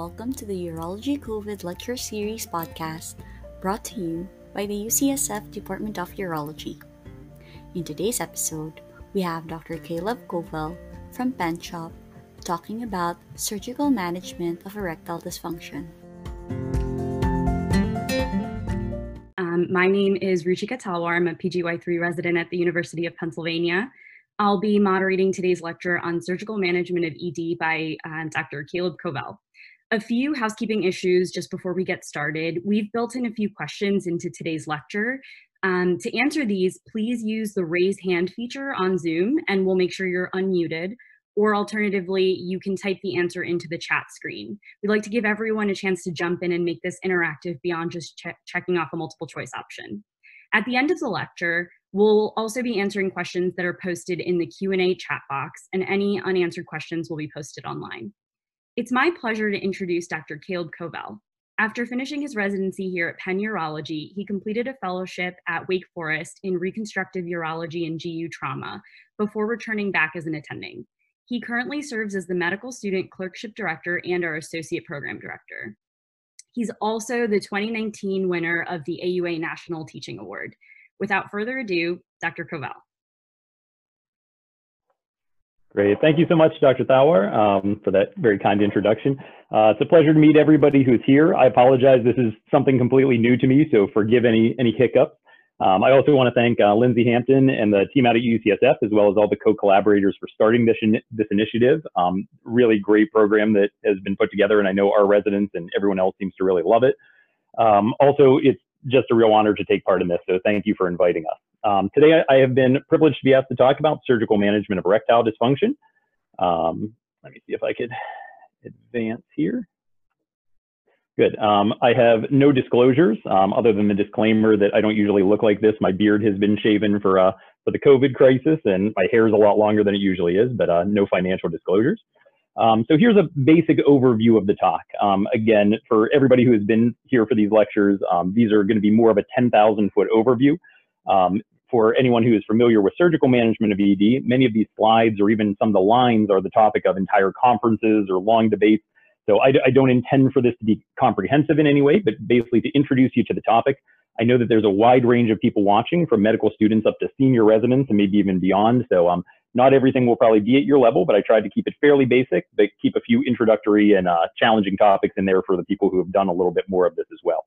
welcome to the Urology COVID Lecture Series podcast brought to you by the UCSF Department of Urology. In today's episode, we have Dr. Caleb Kovell from PenShop talking about surgical management of erectile dysfunction. Um, my name is Ruchika Talwar. I'm a PGY3 resident at the University of Pennsylvania. I'll be moderating today's lecture on surgical management of ED by uh, Dr. Caleb Kovell. A few housekeeping issues just before we get started. We've built in a few questions into today's lecture. Um, to answer these, please use the raise hand feature on Zoom and we'll make sure you're unmuted. Or alternatively, you can type the answer into the chat screen. We'd like to give everyone a chance to jump in and make this interactive beyond just che checking off a multiple choice option. At the end of the lecture, We'll also be answering questions that are posted in the Q&A chat box, and any unanswered questions will be posted online. It's my pleasure to introduce Dr. Caleb Kovell. After finishing his residency here at Penn Urology, he completed a fellowship at Wake Forest in reconstructive urology and GU trauma before returning back as an attending. He currently serves as the medical student clerkship director and our associate program director. He's also the 2019 winner of the AUA National Teaching Award. Without further ado, Dr. Kovell. Great. Thank you so much, Dr. Talwar, um, for that very kind introduction. Uh, it's a pleasure to meet everybody who's here. I apologize. This is something completely new to me, so forgive any, any hiccups. Um, I also want to thank uh, Lindsay Hampton and the team out at UCSF, as well as all the co-collaborators for starting this, in this initiative. Um, really great program that has been put together, and I know our residents and everyone else seems to really love it. Um, also, it's just a real honor to take part in this. So thank you for inviting us. Um, today, I have been privileged to be asked to talk about surgical management of erectile dysfunction. Um, let me see if I could advance here. Good. Um, I have no disclosures um, other than the disclaimer that I don't usually look like this. My beard has been shaven for uh, for the COVID crisis, and my hair is a lot longer than it usually is, but uh, no financial disclosures. Um, so here's a basic overview of the talk. Um, again, for everybody who has been here for these lectures, um, these are going to be more of a 10,000 foot overview. For anyone who is familiar with surgical management of ED, many of these slides or even some of the lines are the topic of entire conferences or long debates. So I, I don't intend for this to be comprehensive in any way, but basically to introduce you to the topic. I know that there's a wide range of people watching from medical students up to senior residents and maybe even beyond. So um, not everything will probably be at your level, but I tried to keep it fairly basic, but keep a few introductory and uh, challenging topics in there for the people who have done a little bit more of this as well.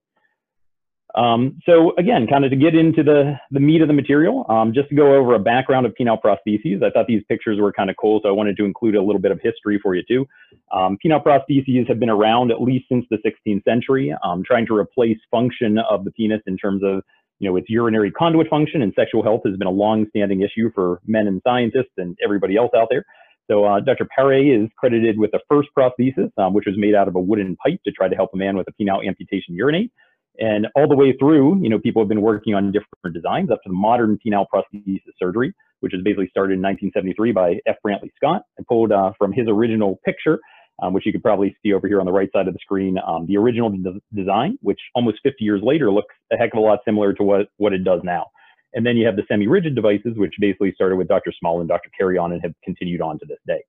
Um, so again, kind of to get into the, the meat of the material, um, just to go over a background of penile prostheses. I thought these pictures were kind of cool, so I wanted to include a little bit of history for you too. Um, penile prostheses have been around at least since the 16th century, um, trying to replace function of the penis in terms of you know, its urinary conduit function and sexual health has been a long-standing issue for men and scientists and everybody else out there. So uh, Dr. Paré is credited with the first prosthesis, um, which was made out of a wooden pipe to try to help a man with a penile amputation urinate. And all the way through, you know, people have been working on different designs up to the modern penile prosthesis surgery, which was basically started in 1973 by F. Brantley Scott. I pulled uh, from his original picture um, which you could probably see over here on the right side of the screen, um, the original de design, which almost 50 years later looks a heck of a lot similar to what, what it does now. And then you have the semi-rigid devices, which basically started with Dr. Small and Dr. Carrion and have continued on to this day.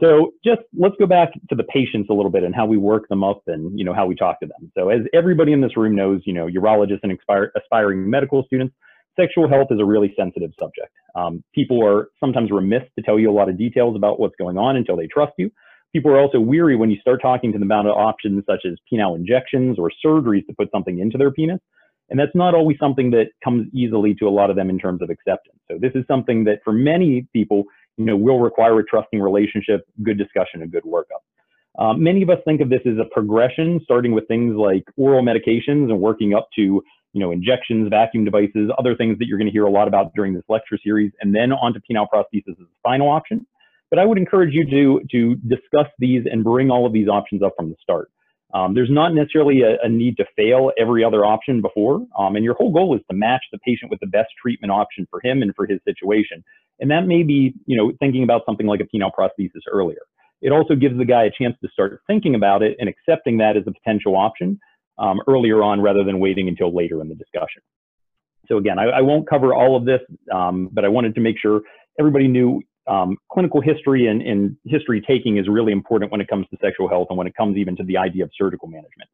So just let's go back to the patients a little bit and how we work them up and you know how we talk to them. So as everybody in this room knows, you know, urologists and aspiring medical students, sexual health is a really sensitive subject. Um, people are sometimes remiss to tell you a lot of details about what's going on until they trust you people are also weary when you start talking to them about options such as penile injections or surgeries to put something into their penis. And that's not always something that comes easily to a lot of them in terms of acceptance. So this is something that for many people, you know, will require a trusting relationship, good discussion, and good workup. Um, many of us think of this as a progression, starting with things like oral medications and working up to, you know, injections, vacuum devices, other things that you're going to hear a lot about during this lecture series, and then onto penile prosthesis as the final option. But I would encourage you to, to discuss these and bring all of these options up from the start. Um, there's not necessarily a, a, need to fail every other option before, um, and your whole goal is to match the patient with the best treatment option for him and for his situation. And that may be, you know, thinking about something like a penile prosthesis earlier. It also gives the guy a chance to start thinking about it and accepting that as a potential option um, earlier on rather than waiting until later in the discussion. So again, I, I won't cover all of this, um, but I wanted to make sure everybody knew um, clinical history and, and, history taking is really important when it comes to sexual health and when it comes even to the idea of surgical management.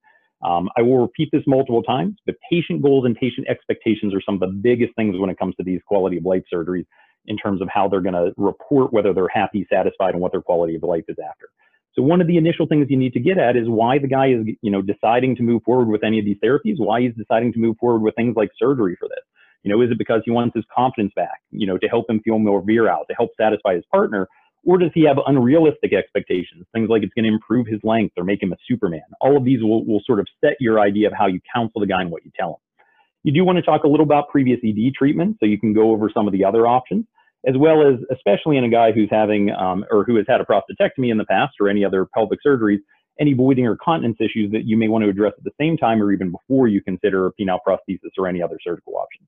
Um, I will repeat this multiple times, but patient goals and patient expectations are some of the biggest things when it comes to these quality of life surgeries in terms of how they're going to report whether they're happy, satisfied, and what their quality of life is after. So one of the initial things you need to get at is why the guy is, you know, deciding to move forward with any of these therapies, why he's deciding to move forward with things like surgery for this. You know, is it because he wants his confidence back, you know, to help him feel more virile, to help satisfy his partner? Or does he have unrealistic expectations? Things like it's going to improve his length or make him a Superman. All of these will, will sort of set your idea of how you counsel the guy and what you tell him. You do want to talk a little about previous ED treatment so you can go over some of the other options, as well as, especially in a guy who's having um, or who has had a prostatectomy in the past or any other pelvic surgeries, any voiding or continence issues that you may want to address at the same time or even before you consider a penile prosthesis or any other surgical options.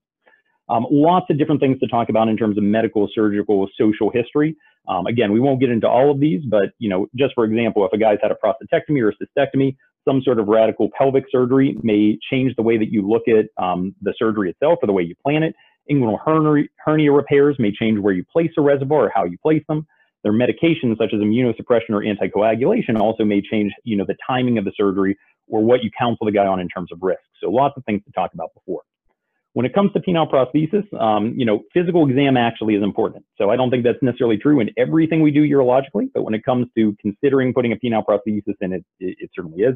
Um, lots of different things to talk about in terms of medical, surgical, social history. Um, again, we won't get into all of these, but you know, just for example, if a guy's had a prostatectomy or a cystectomy, some sort of radical pelvic surgery may change the way that you look at um, the surgery itself or the way you plan it. Inguinal hernia, hernia repairs may change where you place a reservoir or how you place them. Their medications, such as immunosuppression or anticoagulation, also may change, you know, the timing of the surgery or what you counsel the guy on in terms of risk. So lots of things to talk about before. When it comes to penile prosthesis, um, you know, physical exam actually is important. So I don't think that's necessarily true in everything we do urologically, but when it comes to considering putting a penile prosthesis in, it, it, it certainly is.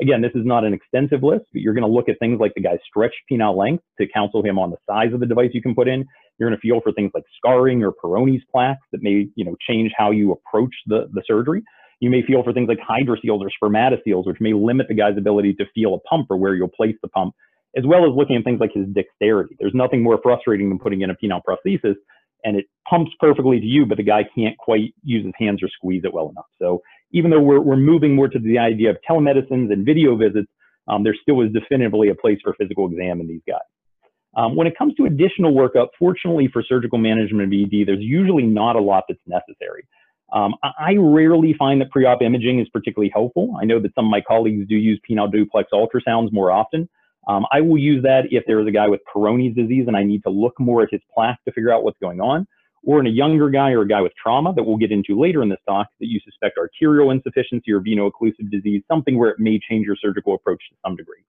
Again, this is not an extensive list, but you're going to look at things like the guy's stretched penile length to counsel him on the size of the device you can put in. You're going to feel for things like scarring or Peyronie's plaques that may, you know, change how you approach the, the surgery. You may feel for things like hydroceles or spermatoceles, which may limit the guy's ability to feel a pump or where you'll place the pump as well as looking at things like his dexterity. There's nothing more frustrating than putting in a penile prosthesis and it pumps perfectly to you, but the guy can't quite use his hands or squeeze it well enough. So even though we're, we're moving more to the idea of telemedicines and video visits, um, there still is definitively a place for physical exam in these guys. Um, when it comes to additional workup, fortunately for surgical management of ED, there's usually not a lot that's necessary. Um, I rarely find that pre-op imaging is particularly helpful. I know that some of my colleagues do use penile duplex ultrasounds more often. Um, I will use that if there is a guy with Peyronie's disease and I need to look more at his plaque to figure out what's going on, or in a younger guy or a guy with trauma that we'll get into later in this talk that you suspect arterial insufficiency or veno-occlusive disease, something where it may change your surgical approach to some degree.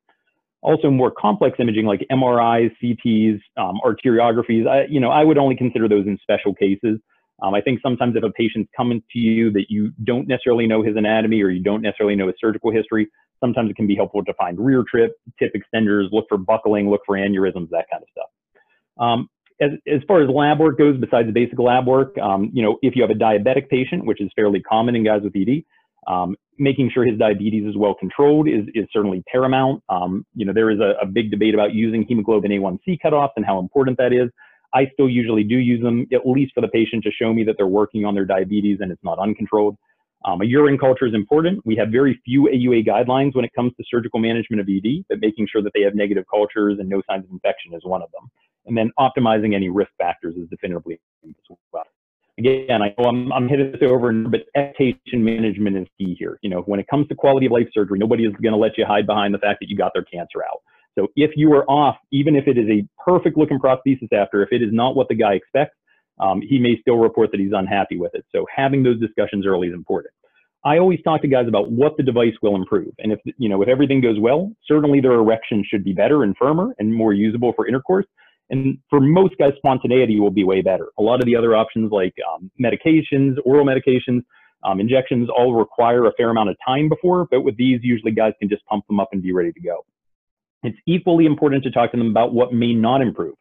Also, more complex imaging like MRIs, CTs, um, arteriographies, I, you know, I would only consider those in special cases. Um, I think sometimes if a patient's coming to you that you don't necessarily know his anatomy or you don't necessarily know his surgical history, sometimes it can be helpful to find rear trip, tip extenders, look for buckling, look for aneurysms, that kind of stuff. Um, as, as far as lab work goes, besides the basic lab work, um, you know, if you have a diabetic patient, which is fairly common in guys with ED, um, making sure his diabetes is well controlled is, is certainly paramount. Um, you know, there is a, a, big debate about using hemoglobin A1C cutoffs and how important that is. I still usually do use them, at least for the patient to show me that they're working on their diabetes and it's not uncontrolled. Um, a urine culture is important. We have very few AUA guidelines when it comes to surgical management of ED, but making sure that they have negative cultures and no signs of infection is one of them. And then optimizing any risk factors is definitively as well. Again, I know I'm, I'm hitting this over, but expectation management is key here. You know, when it comes to quality of life surgery, nobody is going to let you hide behind the fact that you got their cancer out. So if you are off, even if it is a perfect looking prosthesis after, if it is not what the guy expects, um, he may still report that he's unhappy with it. So having those discussions early is important. I always talk to guys about what the device will improve. And if, you know, if everything goes well, certainly their erection should be better and firmer and more usable for intercourse. And for most guys, spontaneity will be way better. A lot of the other options like um, medications, oral medications, um, injections all require a fair amount of time before, but with these, usually guys can just pump them up and be ready to go. It's equally important to talk to them about what may not improve.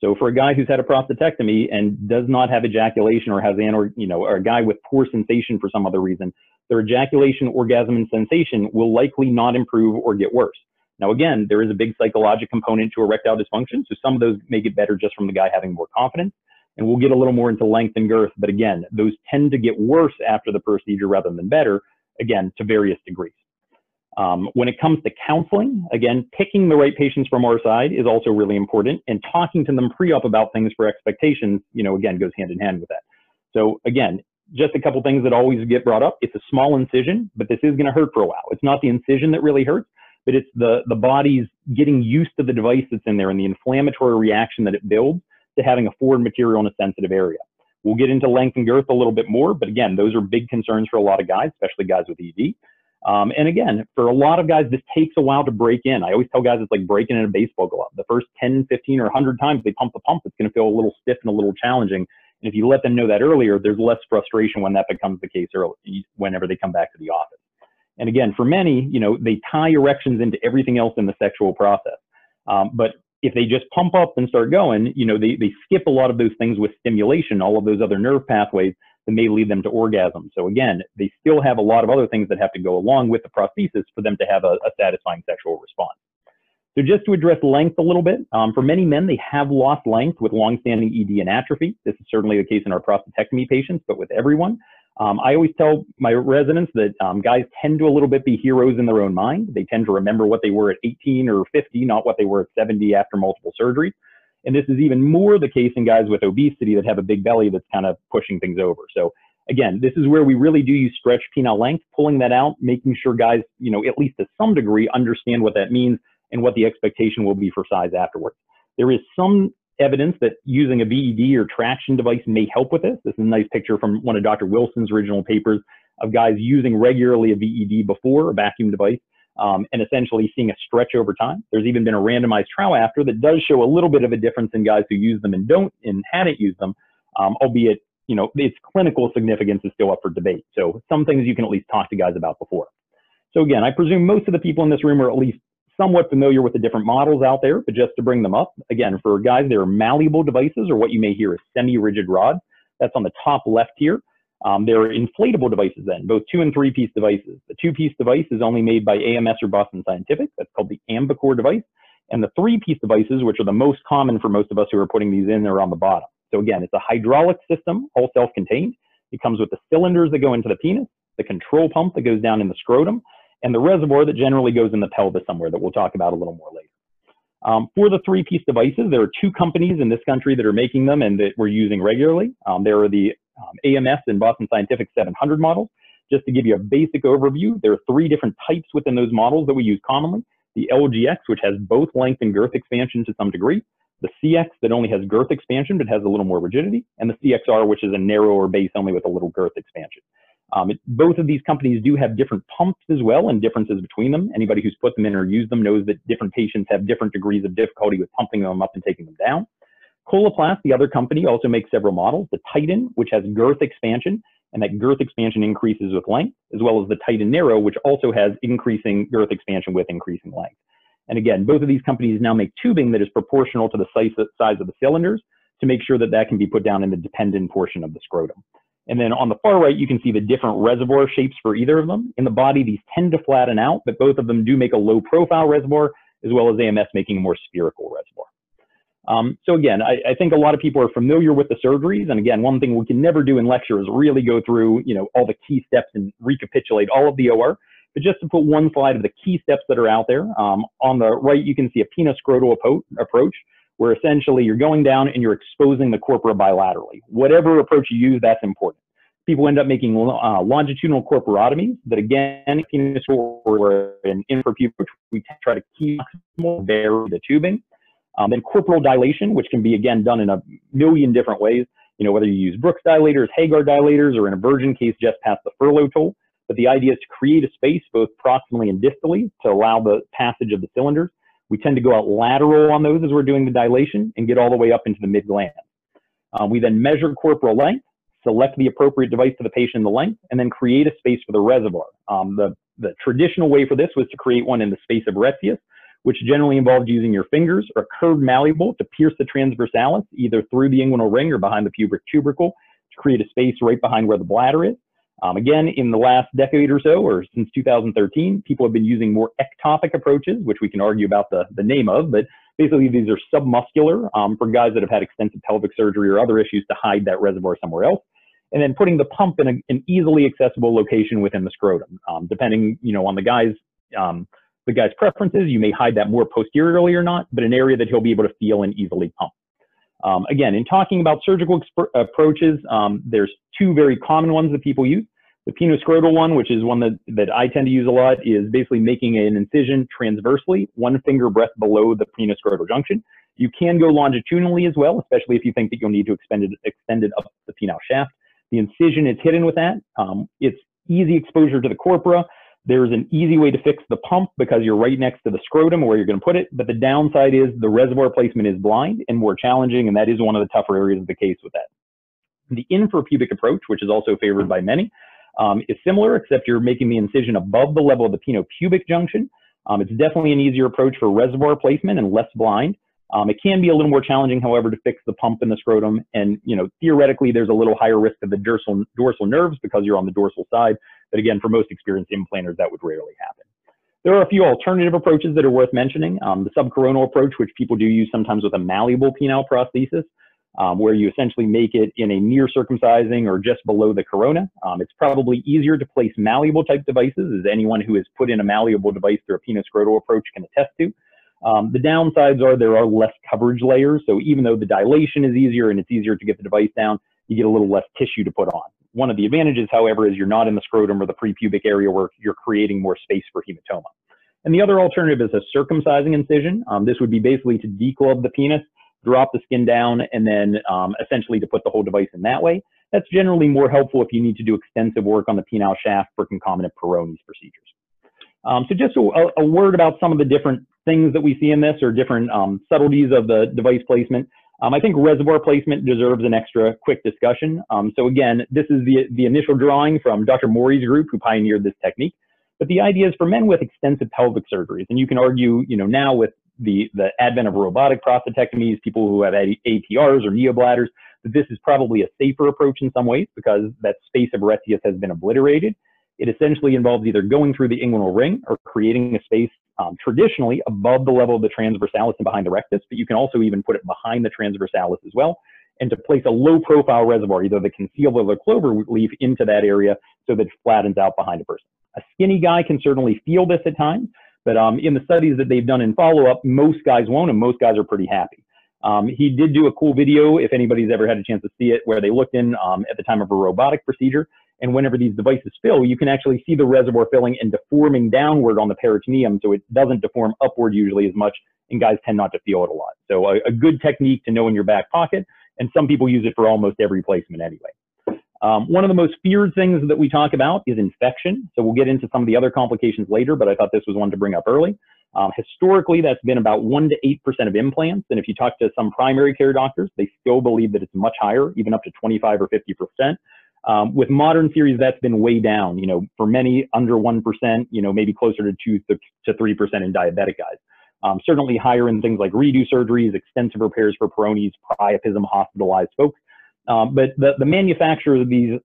So for a guy who's had a prostatectomy and does not have ejaculation or has an, or, you know, or a guy with poor sensation for some other reason, their ejaculation, orgasm, and sensation will likely not improve or get worse. Now, again, there is a big psychological component to erectile dysfunction. So some of those may get better just from the guy having more confidence. And we'll get a little more into length and girth. But again, those tend to get worse after the procedure rather than better, again, to various degrees. Um, when it comes to counseling, again, picking the right patients from our side is also really important, and talking to them pre-op about things for expectations, you know, again, goes hand in hand with that. So again, just a couple things that always get brought up. It's a small incision, but this is going to hurt for a while. It's not the incision that really hurts, but it's the the body's getting used to the device that's in there and the inflammatory reaction that it builds to having a foreign material in a sensitive area. We'll get into length and girth a little bit more, but again, those are big concerns for a lot of guys, especially guys with ED. Um, and again, for a lot of guys, this takes a while to break in. I always tell guys it's like breaking in a baseball glove. The first 10, 15, or 100 times they pump the pump, it's going to feel a little stiff and a little challenging. And if you let them know that earlier, there's less frustration when that becomes the case early, whenever they come back to the office. And again, for many, you know, they tie erections into everything else in the sexual process. Um, but if they just pump up and start going, you know, they, they skip a lot of those things with stimulation, all of those other nerve pathways that may lead them to orgasm. So again, they still have a lot of other things that have to go along with the prosthesis for them to have a, a satisfying sexual response. So just to address length a little bit, um, for many men, they have lost length with longstanding ED and atrophy. This is certainly the case in our prostatectomy patients, but with everyone. Um, I always tell my residents that um, guys tend to a little bit be heroes in their own mind. They tend to remember what they were at 18 or 50, not what they were at 70 after multiple surgeries. And this is even more the case in guys with obesity that have a big belly that's kind of pushing things over. So again, this is where we really do use stretch penile length, pulling that out, making sure guys, you know, at least to some degree understand what that means and what the expectation will be for size afterwards. There is some evidence that using a VED or traction device may help with this. This is a nice picture from one of Dr. Wilson's original papers of guys using regularly a VED before, a vacuum device, um, and essentially seeing a stretch over time. There's even been a randomized trial after that does show a little bit of a difference in guys who use them and don't and hadn't used them, um, albeit you know its clinical significance is still up for debate. So some things you can at least talk to guys about before. So again, I presume most of the people in this room are at least somewhat familiar with the different models out there, but just to bring them up, again, for guys, they are malleable devices or what you may hear is semi-rigid rods. That's on the top left here. Um, they're inflatable devices then, both two and three piece devices. The two piece device is only made by AMS or Boston Scientific. That's called the AmbiCor device. And the three piece devices, which are the most common for most of us who are putting these in, are on the bottom. So again, it's a hydraulic system, all self-contained. It comes with the cylinders that go into the penis, the control pump that goes down in the scrotum, and the reservoir that generally goes in the pelvis somewhere that we'll talk about a little more later. Um, for the three-piece devices, there are two companies in this country that are making them and that we're using regularly. Um, there are the um, AMS and Boston Scientific 700 models. Just to give you a basic overview, there are three different types within those models that we use commonly. The LGX, which has both length and girth expansion to some degree. The CX that only has girth expansion but has a little more rigidity. And the CXR, which is a narrower base only with a little girth expansion. Um, it, both of these companies do have different pumps as well and differences between them. Anybody who's put them in or used them knows that different patients have different degrees of difficulty with pumping them up and taking them down. Coloplast, the other company, also makes several models. The Titan, which has girth expansion, and that girth expansion increases with length, as well as the Titan Narrow, which also has increasing girth expansion with increasing length. And again, both of these companies now make tubing that is proportional to the size of the cylinders to make sure that that can be put down in the dependent portion of the scrotum. And then on the far right, you can see the different reservoir shapes for either of them. In the body, these tend to flatten out, but both of them do make a low profile reservoir, as well as AMS making a more spherical reservoir. Um, so again, I, I, think a lot of people are familiar with the surgeries. And again, one thing we can never do in lecture is really go through, you know, all the key steps and recapitulate all of the OR. But just to put one slide of the key steps that are out there, um, on the right, you can see a penoscrotal approach, where essentially you're going down and you're exposing the corpora bilaterally. Whatever approach you use, that's important. People end up making uh, longitudinal corporotomies that again, or an infrapubic, we try to keep more the tubing. Um, then corporal dilation, which can be again done in a million different ways. You know, whether you use Brooks dilators, Hegar dilators, or in a virgin case, just past the Furlow tool. But the idea is to create a space both proximally and distally to allow the passage of the cylinders. We tend to go out lateral on those as we're doing the dilation and get all the way up into the mid glans. Um, we then measure corporal length, select the appropriate device to the patient in the length, and then create a space for the reservoir. Um, the, the traditional way for this was to create one in the space of Retzius, which generally involved using your fingers or a curved malleable to pierce the transversalis, either through the inguinal ring or behind the pubic tubercle to create a space right behind where the bladder is. Um, again, in the last decade or so, or since 2013, people have been using more ectopic approaches, which we can argue about the, the name of, but basically these are submuscular um, for guys that have had extensive pelvic surgery or other issues to hide that reservoir somewhere else. And then putting the pump in a, an easily accessible location within the scrotum. Um, depending, you know, on the guy's um, the guy's preferences, you may hide that more posteriorly or not, but an area that he'll be able to feel and easily pump. Um, again, in talking about surgical approaches, um, there's two very common ones that people use. The penoscrotal one, which is one that, that I tend to use a lot, is basically making an incision transversely, one finger breadth below the penoscrotal junction. You can go longitudinally as well, especially if you think that you'll need to extend it, extend it up the penile shaft. The incision is hidden with that. Um, it's easy exposure to the corpora. There's an easy way to fix the pump because you're right next to the scrotum where you're going to put it. But the downside is the reservoir placement is blind and more challenging, and that is one of the tougher areas of the case with that. The infrapubic approach, which is also favored by many, um, is similar, except you're making the incision above the level of the penopubic junction. Um, it's definitely an easier approach for reservoir placement and less blind. Um, it can be a little more challenging, however, to fix the pump in the scrotum. And, you know, theoretically, there's a little higher risk of the dorsal, dorsal nerves because you're on the dorsal side. But again, for most experienced implanters, that would rarely happen. There are a few alternative approaches that are worth mentioning. Um, the subcoronal approach, which people do use sometimes with a malleable penile prosthesis, um, where you essentially make it in a near circumcising or just below the corona. Um, it's probably easier to place malleable type devices, as anyone who has put in a malleable device through a penoscrotal approach can attest to. Um, the downsides are there are less coverage layers. So even though the dilation is easier and it's easier to get the device down, you get a little less tissue to put on. One of the advantages, however, is you're not in the scrotum or the prepubic area where you're creating more space for hematoma. And the other alternative is a circumcising incision. Um, this would be basically to declove the penis, drop the skin down, and then um, essentially to put the whole device in that way. That's generally more helpful if you need to do extensive work on the penile shaft for concomitant Peyronie's procedures. Um, so just a, a, word about some of the different things that we see in this or different um, subtleties of the device placement. Um, I think reservoir placement deserves an extra quick discussion. Um, so again, this is the, the initial drawing from Dr. Mori's group who pioneered this technique. But the idea is for men with extensive pelvic surgeries, and you can argue, you know, now with the, the advent of robotic prostatectomies, people who have APRs or neobladders, that this is probably a safer approach in some ways because that space of Retzius has been obliterated. It essentially involves either going through the inguinal ring or creating a space um, traditionally above the level of the transversalis and behind the rectus, but you can also even put it behind the transversalis as well, and to place a low profile reservoir, either the conceal or the clover leaf into that area so that it flattens out behind a person. A skinny guy can certainly feel this at times, but um, in the studies that they've done in follow-up, most guys won't, and most guys are pretty happy. Um, he did do a cool video, if anybody's ever had a chance to see it, where they looked in um, at the time of a robotic procedure and whenever these devices fill, you can actually see the reservoir filling and deforming downward on the peritoneum. So it doesn't deform upward usually as much, and guys tend not to feel it a lot. So a, a good technique to know in your back pocket, and some people use it for almost every placement anyway. Um, one of the most feared things that we talk about is infection. So we'll get into some of the other complications later, but I thought this was one to bring up early. Um, historically, that's been about 1% to 8% of implants. And if you talk to some primary care doctors, they still believe that it's much higher, even up to 25 or 50%. Um, with modern series, that's been way down. You know, for many under one percent. You know, maybe closer to two to three percent in diabetic guys. Um, certainly higher in things like redo surgeries, extensive repairs for Peyronie's, priapism, hospitalized folks. Um, but the, the manufacturers of these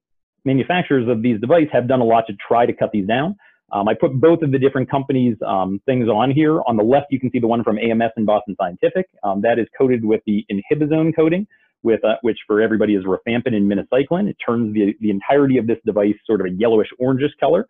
manufacturers of these devices have done a lot to try to cut these down. Um, I put both of the different companies' um, things on here. On the left, you can see the one from AMS and Boston Scientific. Um, that is coated with the inhibizone coating with uh, which for everybody is rifampin and minocycline. It turns the, the entirety of this device sort of a yellowish orangish color.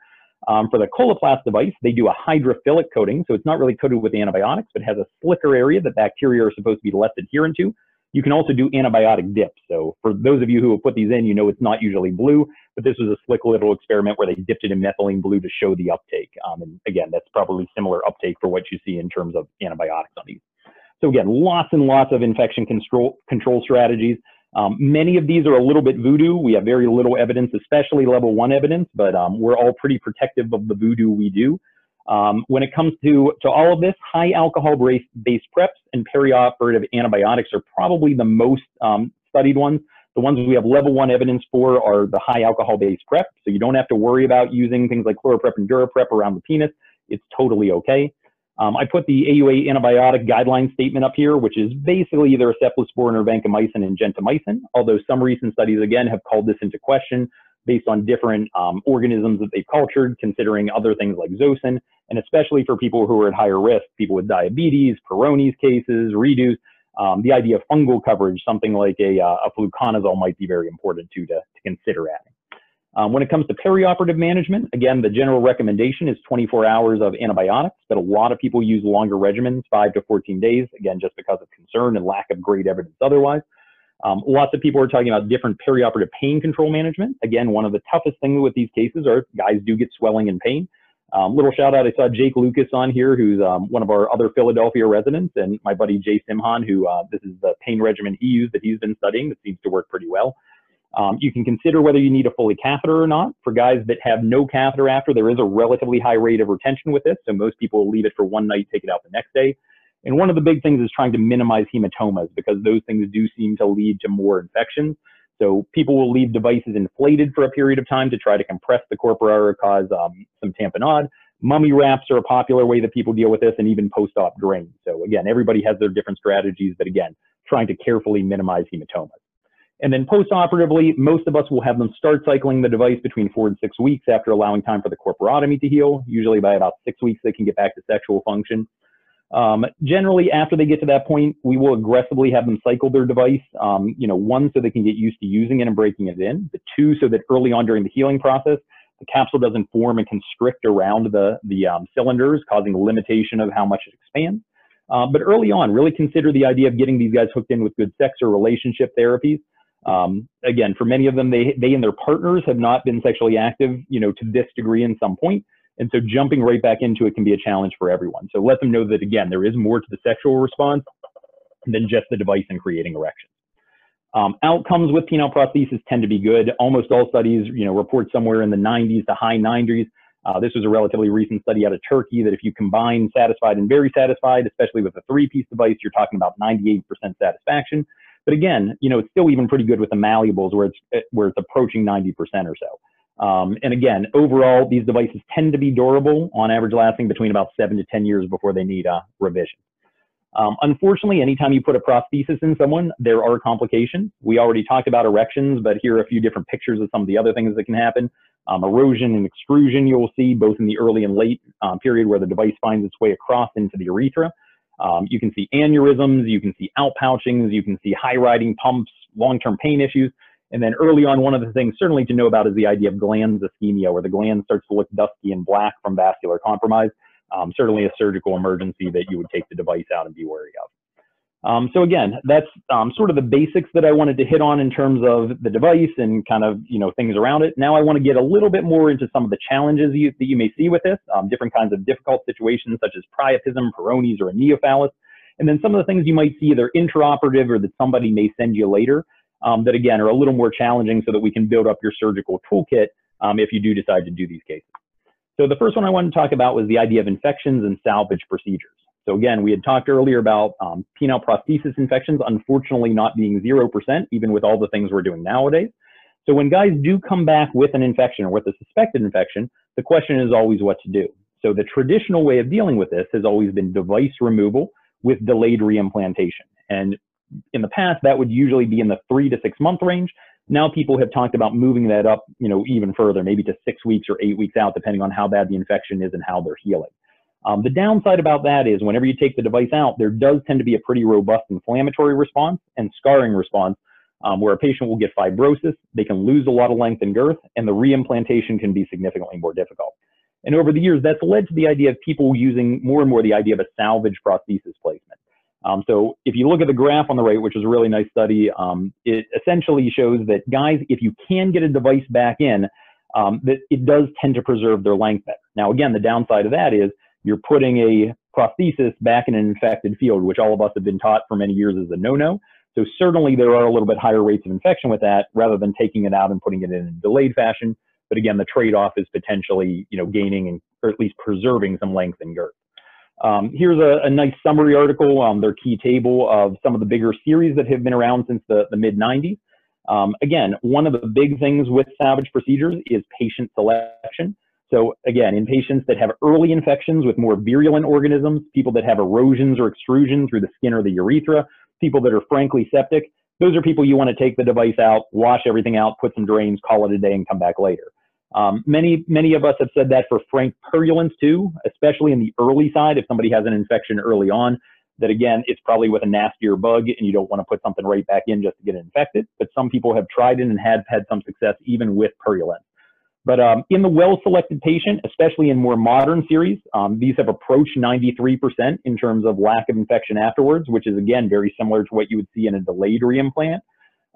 Um, for the Coloplast device, they do a hydrophilic coating, so it's not really coated with antibiotics, but has a slicker area that bacteria are supposed to be less adherent to. You can also do antibiotic dips. So for those of you who have put these in, you know it's not usually blue, but this was a slick little experiment where they dipped it in methylene blue to show the uptake. Um, and again, that's probably similar uptake for what you see in terms of antibiotics on these. So again, lots and lots of infection control, control strategies. Um, many of these are a little bit voodoo. We have very little evidence, especially level one evidence, but um, we're all pretty protective of the voodoo we do. Um, when it comes to, to all of this, high alcohol based preps and perioperative antibiotics are probably the most um, studied ones. The ones we have level one evidence for are the high alcohol based prep. So you don't have to worry about using things like ChloraPrep and DuraPrep around the penis. It's totally okay. Um, I put the AUA antibiotic guideline statement up here, which is basically either a cephalosporin or vancomycin and gentamicin, although some recent studies, again, have called this into question based on different um, organisms that they've cultured, considering other things like zosyn, and especially for people who are at higher risk, people with diabetes, Peyronie's cases, redos, um, the idea of fungal coverage, something like a, uh, a fluconazole might be very important too to, to consider adding. Um, when it comes to perioperative management, again, the general recommendation is 24 hours of antibiotics, but a lot of people use longer regimens, 5 to 14 days, again, just because of concern and lack of great evidence otherwise. Um, lots of people are talking about different perioperative pain control management. Again, one of the toughest things with these cases are guys do get swelling and pain. Um, little shout out, I saw Jake Lucas on here, who's um, one of our other Philadelphia residents, and my buddy Jay Simhan, who uh, this is the pain regimen he used that he's been studying that seems to work pretty well. Um, you can consider whether you need a Foley catheter or not. For guys that have no catheter after, there is a relatively high rate of retention with this, so most people will leave it for one night, take it out the next day. And one of the big things is trying to minimize hematomas because those things do seem to lead to more infections. So people will leave devices inflated for a period of time to try to compress the corpora or cause um, some tamponade. Mummy wraps are a popular way that people deal with this and even post-op drains. So again, everybody has their different strategies, but again, trying to carefully minimize hematomas. And then post-operatively, most of us will have them start cycling the device between four and six weeks after allowing time for the corporotomy to heal. Usually by about six weeks, they can get back to sexual function. Um, generally, after they get to that point, we will aggressively have them cycle their device. Um, you know, one, so they can get used to using it and breaking it in. The two, so that early on during the healing process, the capsule doesn't form and constrict around the, the um, cylinders, causing limitation of how much it expands. Uh, but early on, really consider the idea of getting these guys hooked in with good sex or relationship therapies. Um, again, for many of them, they, they and their partners have not been sexually active, you know, to this degree in some point. And so jumping right back into it can be a challenge for everyone. So let them know that, again, there is more to the sexual response than just the device and creating erections. Um, outcomes with penile prosthesis tend to be good. Almost all studies, you know, report somewhere in the 90s to high 90s. Uh, this was a relatively recent study out of Turkey that if you combine satisfied and very satisfied, especially with a three-piece device, you're talking about 98% satisfaction. But again, you know, it's still even pretty good with the malleables where it's where it's approaching 90% or so. Um, and again, overall, these devices tend to be durable, on average lasting between about seven to 10 years before they need a revision. Um, unfortunately, anytime you put a prosthesis in someone, there are complications. We already talked about erections, but here are a few different pictures of some of the other things that can happen. Um, erosion and extrusion you'll see both in the early and late um, period where the device finds its way across into the urethra. Um, you can see aneurysms, you can see outpouchings, you can see high riding pumps, long-term pain issues. And then early on, one of the things certainly to know about is the idea of glans ischemia, where the gland starts to look dusky and black from vascular compromise. Um, certainly a surgical emergency that you would take the device out and be wary of. Um, so again, that's um, sort of the basics that I wanted to hit on in terms of the device and kind of you know things around it. Now I want to get a little bit more into some of the challenges you, that you may see with this, um, different kinds of difficult situations such as priapism, Peyronie's, or a neophallus, and then some of the things you might see either intraoperative or that somebody may send you later um, that again are a little more challenging so that we can build up your surgical toolkit um, if you do decide to do these cases. So the first one I wanted to talk about was the idea of infections and salvage procedures. So again, we had talked earlier about um, penile prosthesis infections, unfortunately not being 0%, even with all the things we're doing nowadays. So when guys do come back with an infection or with a suspected infection, the question is always what to do. So the traditional way of dealing with this has always been device removal with delayed reimplantation. And in the past, that would usually be in the three to six month range. Now people have talked about moving that up, you know, even further, maybe to six weeks or eight weeks out, depending on how bad the infection is and how they're healing. Um, the downside about that is whenever you take the device out, there does tend to be a pretty robust inflammatory response and scarring response um, where a patient will get fibrosis, they can lose a lot of length and girth, and the reimplantation can be significantly more difficult. And over the years, that's led to the idea of people using more and more the idea of a salvage prosthesis placement. Um, so if you look at the graph on the right, which is a really nice study, um, it essentially shows that guys, if you can get a device back in, um, that it does tend to preserve their length better. Now, again, the downside of that is you're putting a prosthesis back in an infected field, which all of us have been taught for many years is a no-no. So certainly there are a little bit higher rates of infection with that rather than taking it out and putting it in a delayed fashion. But again, the trade-off is potentially, you know, gaining and, or at least preserving some length and girth. Um, here's a, a, nice summary article, on their key table of some of the bigger series that have been around since the, the mid 90s. Um, again, one of the big things with salvage procedures is patient selection. So again, in patients that have early infections with more virulent organisms, people that have erosions or extrusion through the skin or the urethra, people that are frankly septic, those are people you want to take the device out, wash everything out, put some drains, call it a day, and come back later. Um, many, many of us have said that for frank purulence too, especially in the early side. If somebody has an infection early on, that again, it's probably with a nastier bug and you don't want to put something right back in just to get it infected. But some people have tried it and have had some success even with purulence. But um, in the well-selected patient, especially in more modern series, um, these have approached 93% in terms of lack of infection afterwards, which is again very similar to what you would see in a delayed reimplant.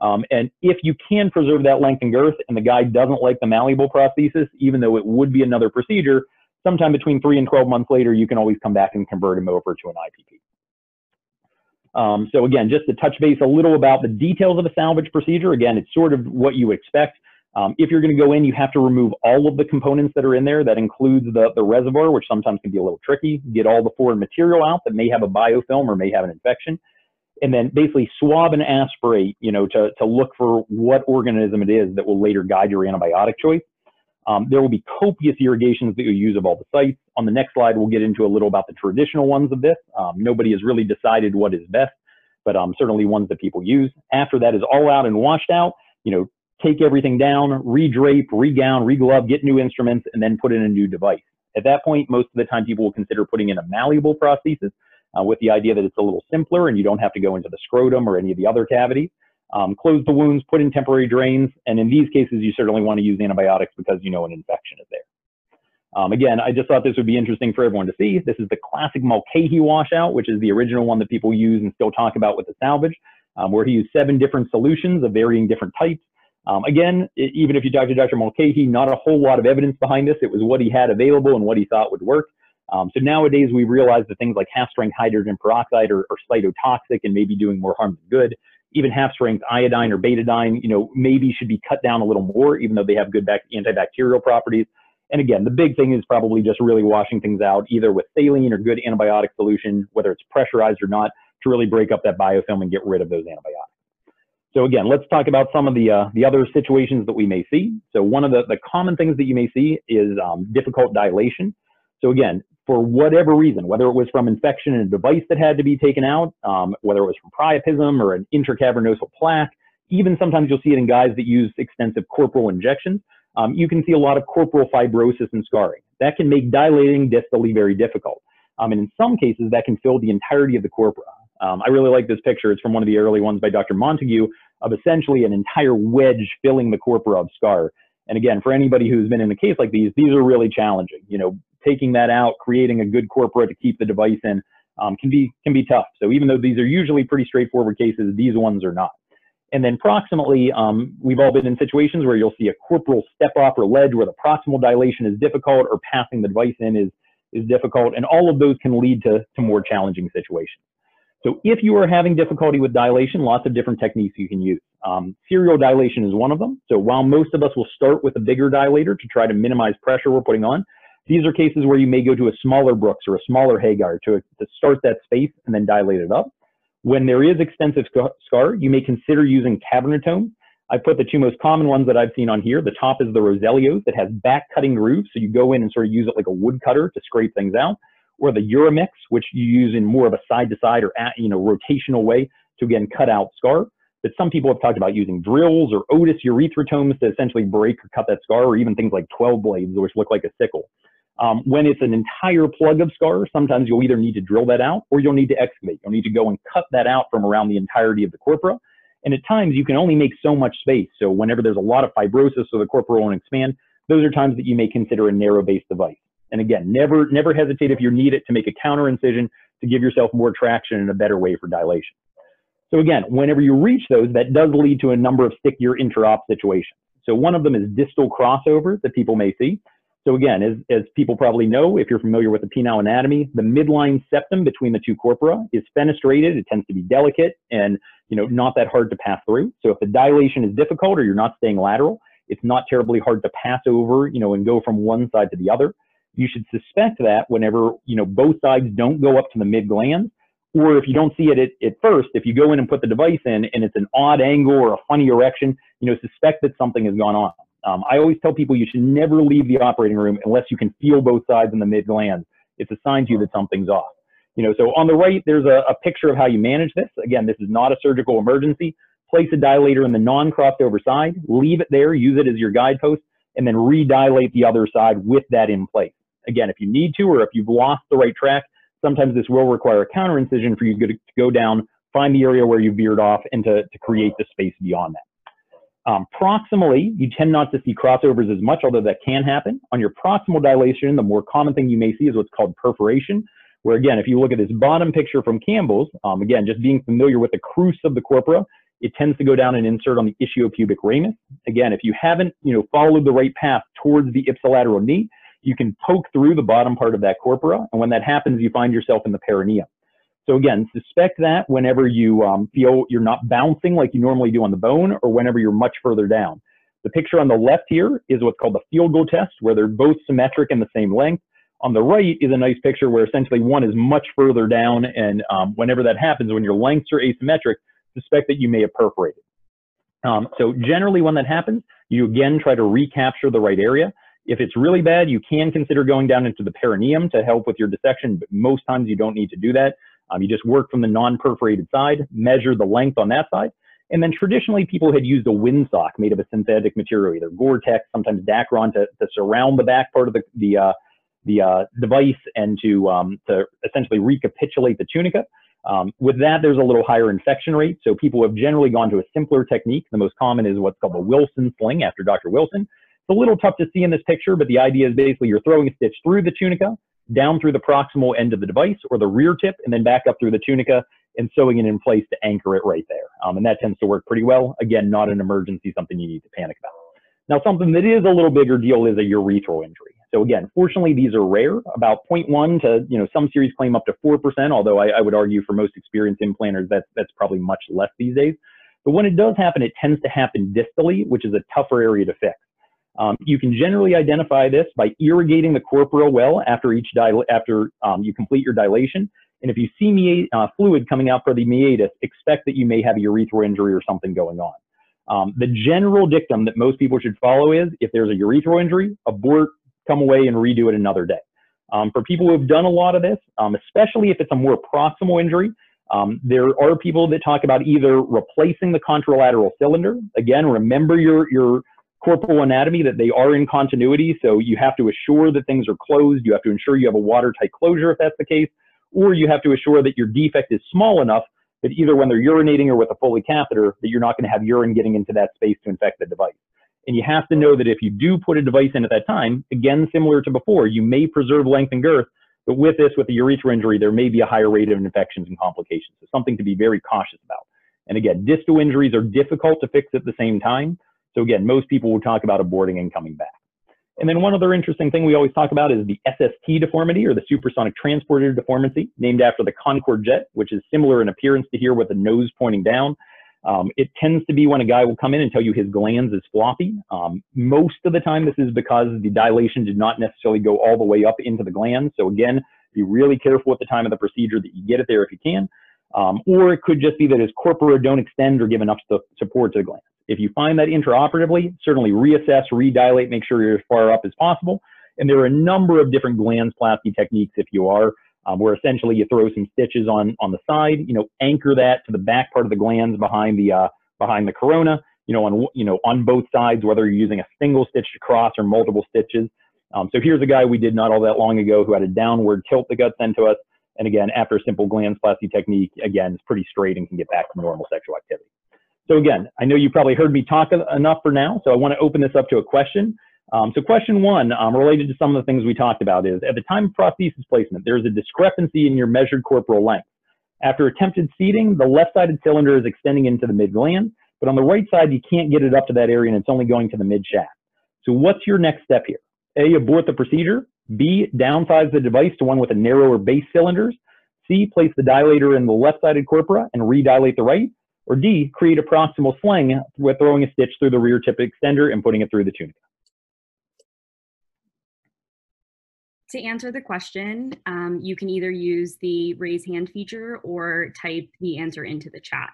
Um, and if you can preserve that length and girth and the guy doesn't like the malleable prosthesis, even though it would be another procedure, sometime between three and 12 months later, you can always come back and convert him over to an IPP. Um, so again, just to touch base a little about the details of a salvage procedure. Again, it's sort of what you expect. Um, if you're going to go in, you have to remove all of the components that are in there. That includes the, the reservoir, which sometimes can be a little tricky. Get all the foreign material out that may have a biofilm or may have an infection. And then basically swab and aspirate, you know, to, to look for what organism it is that will later guide your antibiotic choice. Um, there will be copious irrigations that you use of all the sites. On the next slide, we'll get into a little about the traditional ones of this. Um, nobody has really decided what is best, but um, certainly ones that people use. After that is all out and washed out, you know, take everything down, redrape, regown, re-gown, get new instruments, and then put in a new device. At that point, most of the time people will consider putting in a malleable prosthesis uh, with the idea that it's a little simpler and you don't have to go into the scrotum or any of the other cavities um, close the wounds, put in temporary drains, and in these cases, you certainly want to use antibiotics because you know an infection is there. Um, again, I just thought this would be interesting for everyone to see. This is the classic Mulcahy washout, which is the original one that people use and still talk about with the salvage, um, where he used seven different solutions of varying different types. Um, again, it, even if you talk to Dr. Mulcahy, not a whole lot of evidence behind this. It was what he had available and what he thought would work. Um, so nowadays we realize that things like half strength hydrogen peroxide are, are cytotoxic and maybe doing more harm than good even half strength iodine or betadine, you know, maybe should be cut down a little more, even though they have good antibacterial properties. And again, the big thing is probably just really washing things out, either with saline or good antibiotic solution, whether it's pressurized or not, to really break up that biofilm and get rid of those antibiotics. So again, let's talk about some of the uh, the other situations that we may see. So one of the, the common things that you may see is um, difficult dilation. So again, for whatever reason, whether it was from infection in a device that had to be taken out, um, whether it was from priapism or an intracavernosal plaque, even sometimes you'll see it in guys that use extensive corporal injections, um, you can see a lot of corporal fibrosis and scarring. That can make dilating distally very difficult. Um, and in some cases, that can fill the entirety of the corpora. Um, I really like this picture. It's from one of the early ones by Dr. Montague of essentially an entire wedge filling the corpora of scar. And again, for anybody who's been in a case like these, these are really challenging. You know, taking that out, creating a good corpora to keep the device in um, can be can be tough. So even though these are usually pretty straightforward cases, these ones are not. And then proximally, um, we've all been in situations where you'll see a corporal step off or ledge where the proximal dilation is difficult or passing the device in is, is difficult. And all of those can lead to, to more challenging situations. So if you are having difficulty with dilation, lots of different techniques you can use. Um, serial dilation is one of them. So while most of us will start with a bigger dilator to try to minimize pressure we're putting on, these are cases where you may go to a smaller Brooks or a smaller Hegar to, to start that space and then dilate it up. When there is extensive scar, you may consider using cavernotomes. I put the two most common ones that I've seen on here. The top is the Roselios that has back cutting grooves. So you go in and sort of use it like a wood cutter to scrape things out. Or the Uramix, which you use in more of a side to side or at, you know rotational way to again cut out scar. But some people have talked about using drills or Otis urethrotomes to essentially break or cut that scar, or even things like 12 blades, which look like a sickle. Um, when it's an entire plug of scar, sometimes you'll either need to drill that out or you'll need to excavate. You'll need to go and cut that out from around the entirety of the corpora. And at times you can only make so much space. So whenever there's a lot of fibrosis so the corpora won't expand, those are times that you may consider a narrow base device. And again, never, never hesitate if you need it to make a counter incision to give yourself more traction and a better way for dilation. So again, whenever you reach those, that does lead to a number of stickier intra-op situations. So one of them is distal crossover that people may see. So again, as, as people probably know, if you're familiar with the penile anatomy, the midline septum between the two corpora is fenestrated. It tends to be delicate and you know not that hard to pass through. So if the dilation is difficult or you're not staying lateral, it's not terribly hard to pass over, you know, and go from one side to the other. You should suspect that whenever you know both sides don't go up to the mid glans, or if you don't see it at, at first, if you go in and put the device in and it's an odd angle or a funny erection, you know, suspect that something has gone on. Um, I always tell people you should never leave the operating room unless you can feel both sides in the mid glans. It's a sign to you that something's off. You know, so on the right, there's a, a picture of how you manage this. Again, this is not a surgical emergency. Place a dilator in the non-crossed over side, leave it there, use it as your guidepost, and then re-dilate the other side with that in place. Again, if you need to, or if you've lost the right track, sometimes this will require a counter incision for you to go down, find the area where you veered off, and to, to create the space beyond that. Um, proximally, you tend not to see crossovers as much, although that can happen. On your proximal dilation, the more common thing you may see is what's called perforation, where again, if you look at this bottom picture from Campbell's, um, again, just being familiar with the crus of the corpora, it tends to go down and insert on the ischiopubic ramus. Again, if you haven't, you know, followed the right path towards the ipsilateral knee, you can poke through the bottom part of that corpora. And when that happens, you find yourself in the perineum. So again, suspect that whenever you um, feel you're not bouncing like you normally do on the bone or whenever you're much further down. The picture on the left here is what's called the field goal test, where they're both symmetric and the same length. On the right is a nice picture where essentially one is much further down, and um, whenever that happens, when your lengths are asymmetric, suspect that you may have perforated. Um, so generally when that happens, you again try to recapture the right area. If it's really bad, you can consider going down into the perineum to help with your dissection, but most times you don't need to do that. Um, you just work from the non-perforated side, measure the length on that side, and then traditionally people had used a windsock made of a synthetic material, either Gore-Tex, sometimes Dacron, to, to surround the back part of the, the, uh, the uh, device and to, um, to essentially recapitulate the tunica. Um, with that, there's a little higher infection rate. So people have generally gone to a simpler technique. The most common is what's called the Wilson sling after Dr. Wilson. It's a little tough to see in this picture, but the idea is basically you're throwing a stitch through the tunica, down through the proximal end of the device or the rear tip, and then back up through the tunica and sewing it in place to anchor it right there. Um, and that tends to work pretty well. Again, not an emergency, something you need to panic about. Now, something that is a little bigger deal is a urethral injury. So again, fortunately, these are rare, about 0.1 to, you know, some series claim up to 4%, although I, I would argue for most experienced implanters, that's, that's probably much less these days. But when it does happen, it tends to happen distally, which is a tougher area to fix. Um, you can generally identify this by irrigating the corporeal well after each after um, you complete your dilation. And if you see uh, fluid coming out for the meatus, expect that you may have a urethral injury or something going on. Um, the general dictum that most people should follow is if there's a urethral injury, abort, come away and redo it another day. Um, for people who have done a lot of this, um, especially if it's a more proximal injury, um, there are people that talk about either replacing the contralateral cylinder. Again, remember your, your corporal anatomy that they are in continuity. So you have to assure that things are closed. You have to ensure you have a watertight closure if that's the case, or you have to assure that your defect is small enough that either when they're urinating or with a Foley catheter, that you're not going to have urine getting into that space to infect the device. And you have to know that if you do put a device in at that time, again, similar to before, you may preserve length and girth, but with this, with the urethral injury, there may be a higher rate of infections and complications. So something to be very cautious about. And again, distal injuries are difficult to fix at the same time. So again, most people will talk about aborting and coming back. And then one other interesting thing we always talk about is the SST deformity or the supersonic transporter deformity, named after the Concorde jet, which is similar in appearance to here with the nose pointing down. Um, it tends to be when a guy will come in and tell you his glans is floppy. Um, most of the time, this is because the dilation did not necessarily go all the way up into the gland. So again, be really careful at the time of the procedure that you get it there if you can. Um, or it could just be that his corpora don't extend or give enough support to the gland. If you find that intraoperatively, certainly reassess, redilate, make sure you're as far up as possible. And there are a number of different glansplasty techniques if you are, um, where essentially you throw some stitches on, on the side, you know, anchor that to the back part of the glans behind the, uh, behind the corona, you know, on, you know, on both sides, whether you're using a single stitch to cross or multiple stitches. Um, so here's a guy we did not all that long ago who had a downward tilt that got sent to us. And again, after a simple glansplasty technique, again, it's pretty straight and can get back to normal sexual activity. So again, I know you probably heard me talk enough for now, so I want to open this up to a question. Um, so question one, um, related to some of the things we talked about is, at the time of prosthesis placement, there's a discrepancy in your measured corporal length. After attempted seating, the left-sided cylinder is extending into the mid-gland, but on the right side, you can't get it up to that area and it's only going to the mid-shaft. So what's your next step here? A, abort the procedure. B, downsize the device to one with a narrower base cylinders. C, place the dilator in the left-sided corpora and redilate the right. Or D, create a proximal sling with throwing a stitch through the rear tip extender and putting it through the tunica. To answer the question, um, you can either use the raise hand feature or type the answer into the chat.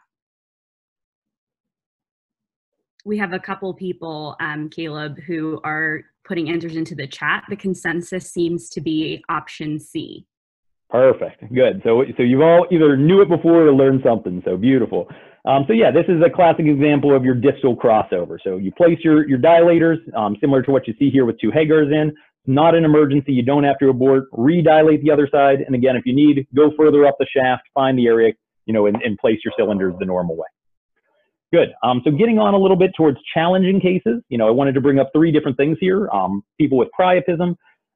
We have a couple people, um, Caleb, who are putting answers into the chat. The consensus seems to be option C. Perfect. Good. So, so you've all either knew it before or learned something. So beautiful. Um, so yeah, this is a classic example of your distal crossover. So you place your, your dilators, um, similar to what you see here with two Hegars in. Not an emergency. You don't have to abort. Redilate the other side. And again, if you need, go further up the shaft, find the area, you know, and, and place your cylinders the normal way. Good. Um, so getting on a little bit towards challenging cases, you know, I wanted to bring up three different things here. Um, people with priapism,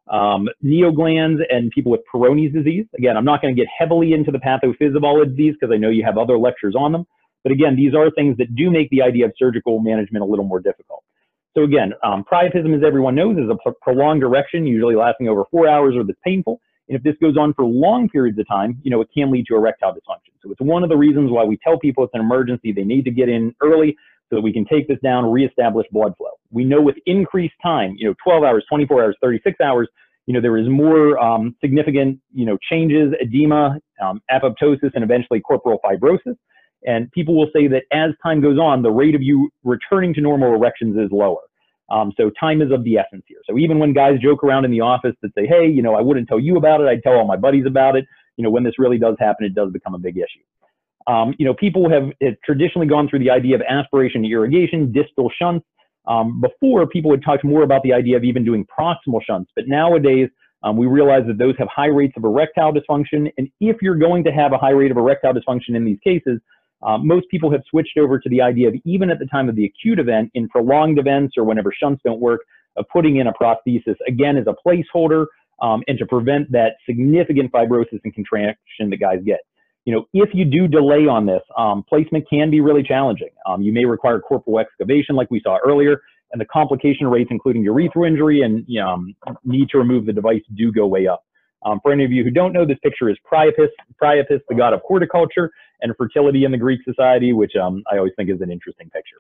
um, neoglands, and people with Peyronie's disease. Again, I'm not going to get heavily into the pathophysiology of these because I know you have other lectures on them. But again, these are things that do make the idea of surgical management a little more difficult. So again, um, priapism, as everyone knows, is a prolonged erection, usually lasting over four hours or that's painful. And if this goes on for long periods of time, you know, it can lead to erectile dysfunction. So it's one of the reasons why we tell people it's an emergency. They need to get in early so that we can take this down, reestablish blood flow. We know with increased time, you know, 12 hours, 24 hours, 36 hours, you know, there is more um, significant, you know, changes, edema, um, apoptosis, and eventually corporal fibrosis. And people will say that as time goes on, the rate of you returning to normal erections is lower. Um, so time is of the essence here. So even when guys joke around in the office that say, hey, you know, I wouldn't tell you about it, I'd tell all my buddies about it. You know, when this really does happen, it does become a big issue. Um, you know, people have, have, traditionally gone through the idea of aspiration irrigation, distal shunts. Um, before, people had talked more about the idea of even doing proximal shunts, but nowadays um, we realize that those have high rates of erectile dysfunction. And if you're going to have a high rate of erectile dysfunction in these cases, uh, most people have switched over to the idea of even at the time of the acute event, in prolonged events or whenever shunts don't work, of putting in a prosthesis again as a placeholder um, and to prevent that significant fibrosis and contraction that guys get. You know, if you do delay on this, um, placement can be really challenging. Um, you may require corporal excavation like we saw earlier, and the complication rates, including urethral injury and you know, um, need to remove the device, do go way up. Um, for any of you who don't know, this picture is Priapus, Priapus, the god of horticulture and fertility in the Greek society, which um, I always think is an interesting picture.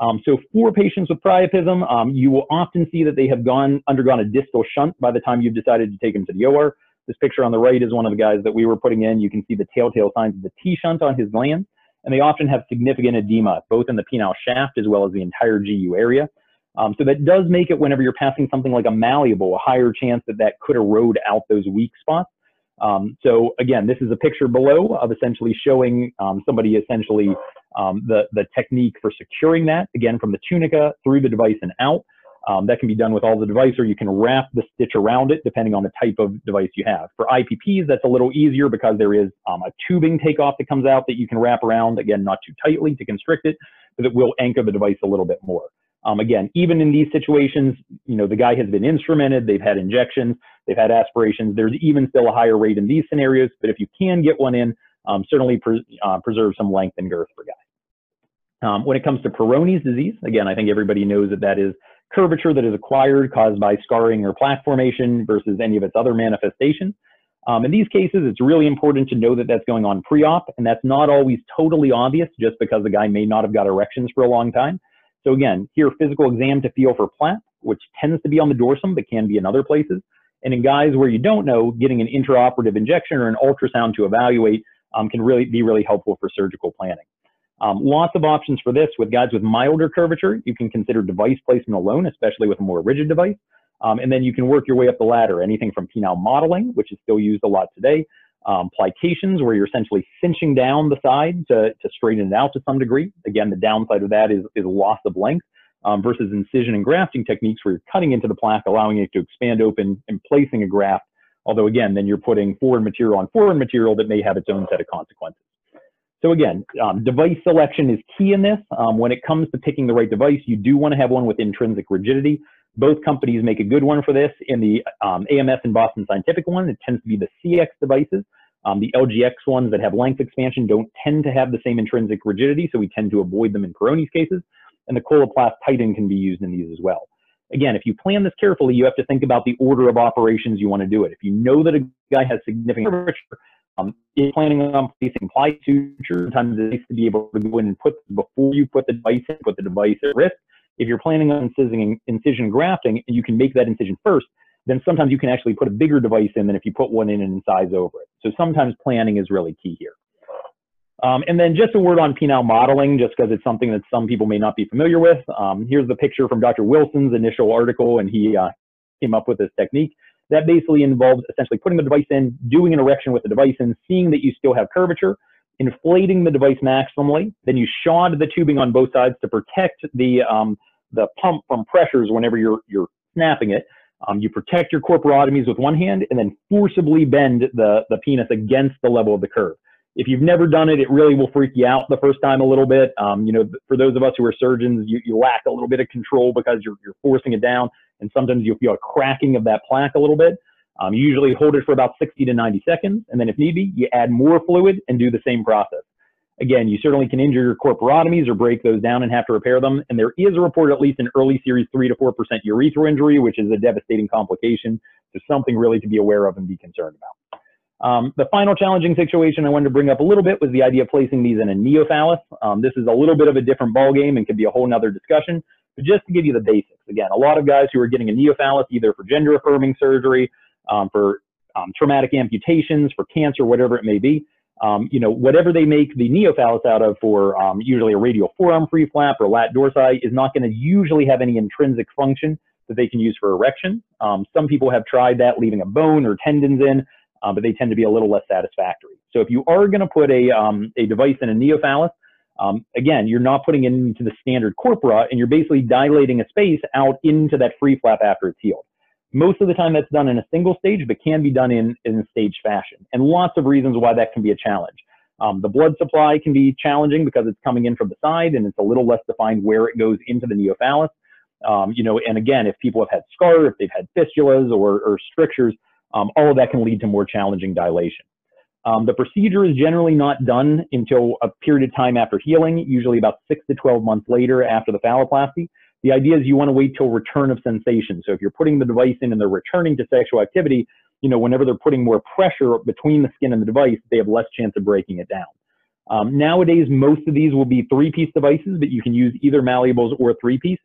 Um, so for patients with priapism, um, you will often see that they have gone undergone a distal shunt by the time you've decided to take them to the OR. This picture on the right is one of the guys that we were putting in. You can see the telltale signs of the T-shunt on his gland, and they often have significant edema, both in the penile shaft as well as the entire GU area. Um, so that does make it whenever you're passing something like a malleable, a higher chance that that could erode out those weak spots. Um, so again, this is a picture below of essentially showing um, somebody essentially um, the, the technique for securing that, again, from the tunica through the device and out. Um, that can be done with all the device or you can wrap the stitch around it depending on the type of device you have. For IPPs, that's a little easier because there is um, a tubing takeoff that comes out that you can wrap around, again, not too tightly to constrict it, but it will anchor the device a little bit more. Um, again, even in these situations, you know, the guy has been instrumented, they've had injections, they've had aspirations. There's even still a higher rate in these scenarios, but if you can get one in, um, certainly pre uh, preserve some length and girth for guys. Um, when it comes to Peyronie's disease, again, I think everybody knows that that is curvature that is acquired caused by scarring or plaque formation versus any of its other manifestations. Um, in these cases, it's really important to know that that's going on pre-op, and that's not always totally obvious just because the guy may not have got erections for a long time. So again, here physical exam to feel for plaque, which tends to be on the dorsum, but can be in other places. And in guys where you don't know, getting an intraoperative injection or an ultrasound to evaluate um, can really be really helpful for surgical planning. Um, lots of options for this. With guys with milder curvature, you can consider device placement alone, especially with a more rigid device. Um, and then you can work your way up the ladder, anything from penile modeling, which is still used a lot today, um, plications, where you're essentially cinching down the side to, to straighten it out to some degree. Again, the downside of that is, is loss of length um, versus incision and grafting techniques where you're cutting into the plaque, allowing it to expand open and placing a graft. Although again, then you're putting foreign material on foreign material that may have its own set of consequences. So again, um, device selection is key in this. Um, when it comes to picking the right device, you do want to have one with intrinsic rigidity. Both companies make a good one for this. In the um, AMS and Boston Scientific one, it tends to be the CX devices. Um, the LGX ones that have length expansion don't tend to have the same intrinsic rigidity, so we tend to avoid them in Peyronie's cases. And the Coloplast Titan can be used in these as well. Again, if you plan this carefully, you have to think about the order of operations you want to do it. If you know that a guy has significant curvature, um, if planning on placing ply suture, sometimes it's nice to be able to go in and put before you put the device in, put the device at risk. If you're planning on incision, incision grafting, and you can make that incision first, then sometimes you can actually put a bigger device in than if you put one in and incise over it. So sometimes planning is really key here. Um, and then just a word on penile modeling, just because it's something that some people may not be familiar with. Um, here's the picture from Dr. Wilson's initial article, and he uh, came up with this technique. That basically involves essentially putting the device in, doing an erection with the device in, seeing that you still have curvature, inflating the device maximally, then you shod the tubing on both sides to protect the, um, the pump from pressures whenever you're, you're snapping it. Um, you protect your corporotomies with one hand and then forcibly bend the, the penis against the level of the curve. If you've never done it, it really will freak you out the first time a little bit. Um, you know, for those of us who are surgeons, you, you lack a little bit of control because you're, you're forcing it down and sometimes you'll feel a cracking of that plaque a little bit. Um, you usually hold it for about 60 to 90 seconds, and then if need be, you add more fluid and do the same process. Again, you certainly can injure your corporotomies or break those down and have to repair them. And there is a report, at least in early series, 3 to 4% urethral injury, which is a devastating complication. So something really to be aware of and be concerned about. Um, the final challenging situation I wanted to bring up a little bit was the idea of placing these in a neophallus. Um, this is a little bit of a different ballgame and could be a whole nother discussion. But just to give you the basics, again, a lot of guys who are getting a neophallus either for gender affirming surgery, um, for um, traumatic amputations, for cancer, whatever it may be, um, you know, whatever they make the neophallus out of for um, usually a radial forearm free flap or lat dorsi is not going to usually have any intrinsic function that they can use for erection. Um, some people have tried that, leaving a bone or tendons in, uh, but they tend to be a little less satisfactory. So if you are going to put a, um, a device in a neophallus, um, again, you're not putting it into the standard corpora, and you're basically dilating a space out into that free flap after it's healed. Most of the time that's done in a single stage, but can be done in, in stage fashion. And lots of reasons why that can be a challenge. Um, the blood supply can be challenging because it's coming in from the side and it's a little less defined where it goes into the neophallus. Um, you know, and again, if people have had scar, if they've had fistulas or, or strictures, um, all of that can lead to more challenging dilation. Um, the procedure is generally not done until a period of time after healing, usually about six to 12 months later after the phalloplasty. The idea is you want to wait till return of sensation. So if you're putting the device in and they're returning to sexual activity, you know, whenever they're putting more pressure between the skin and the device, they have less chance of breaking it down. Um, nowadays, most of these will be three-piece devices, but you can use either malleables or three-piece.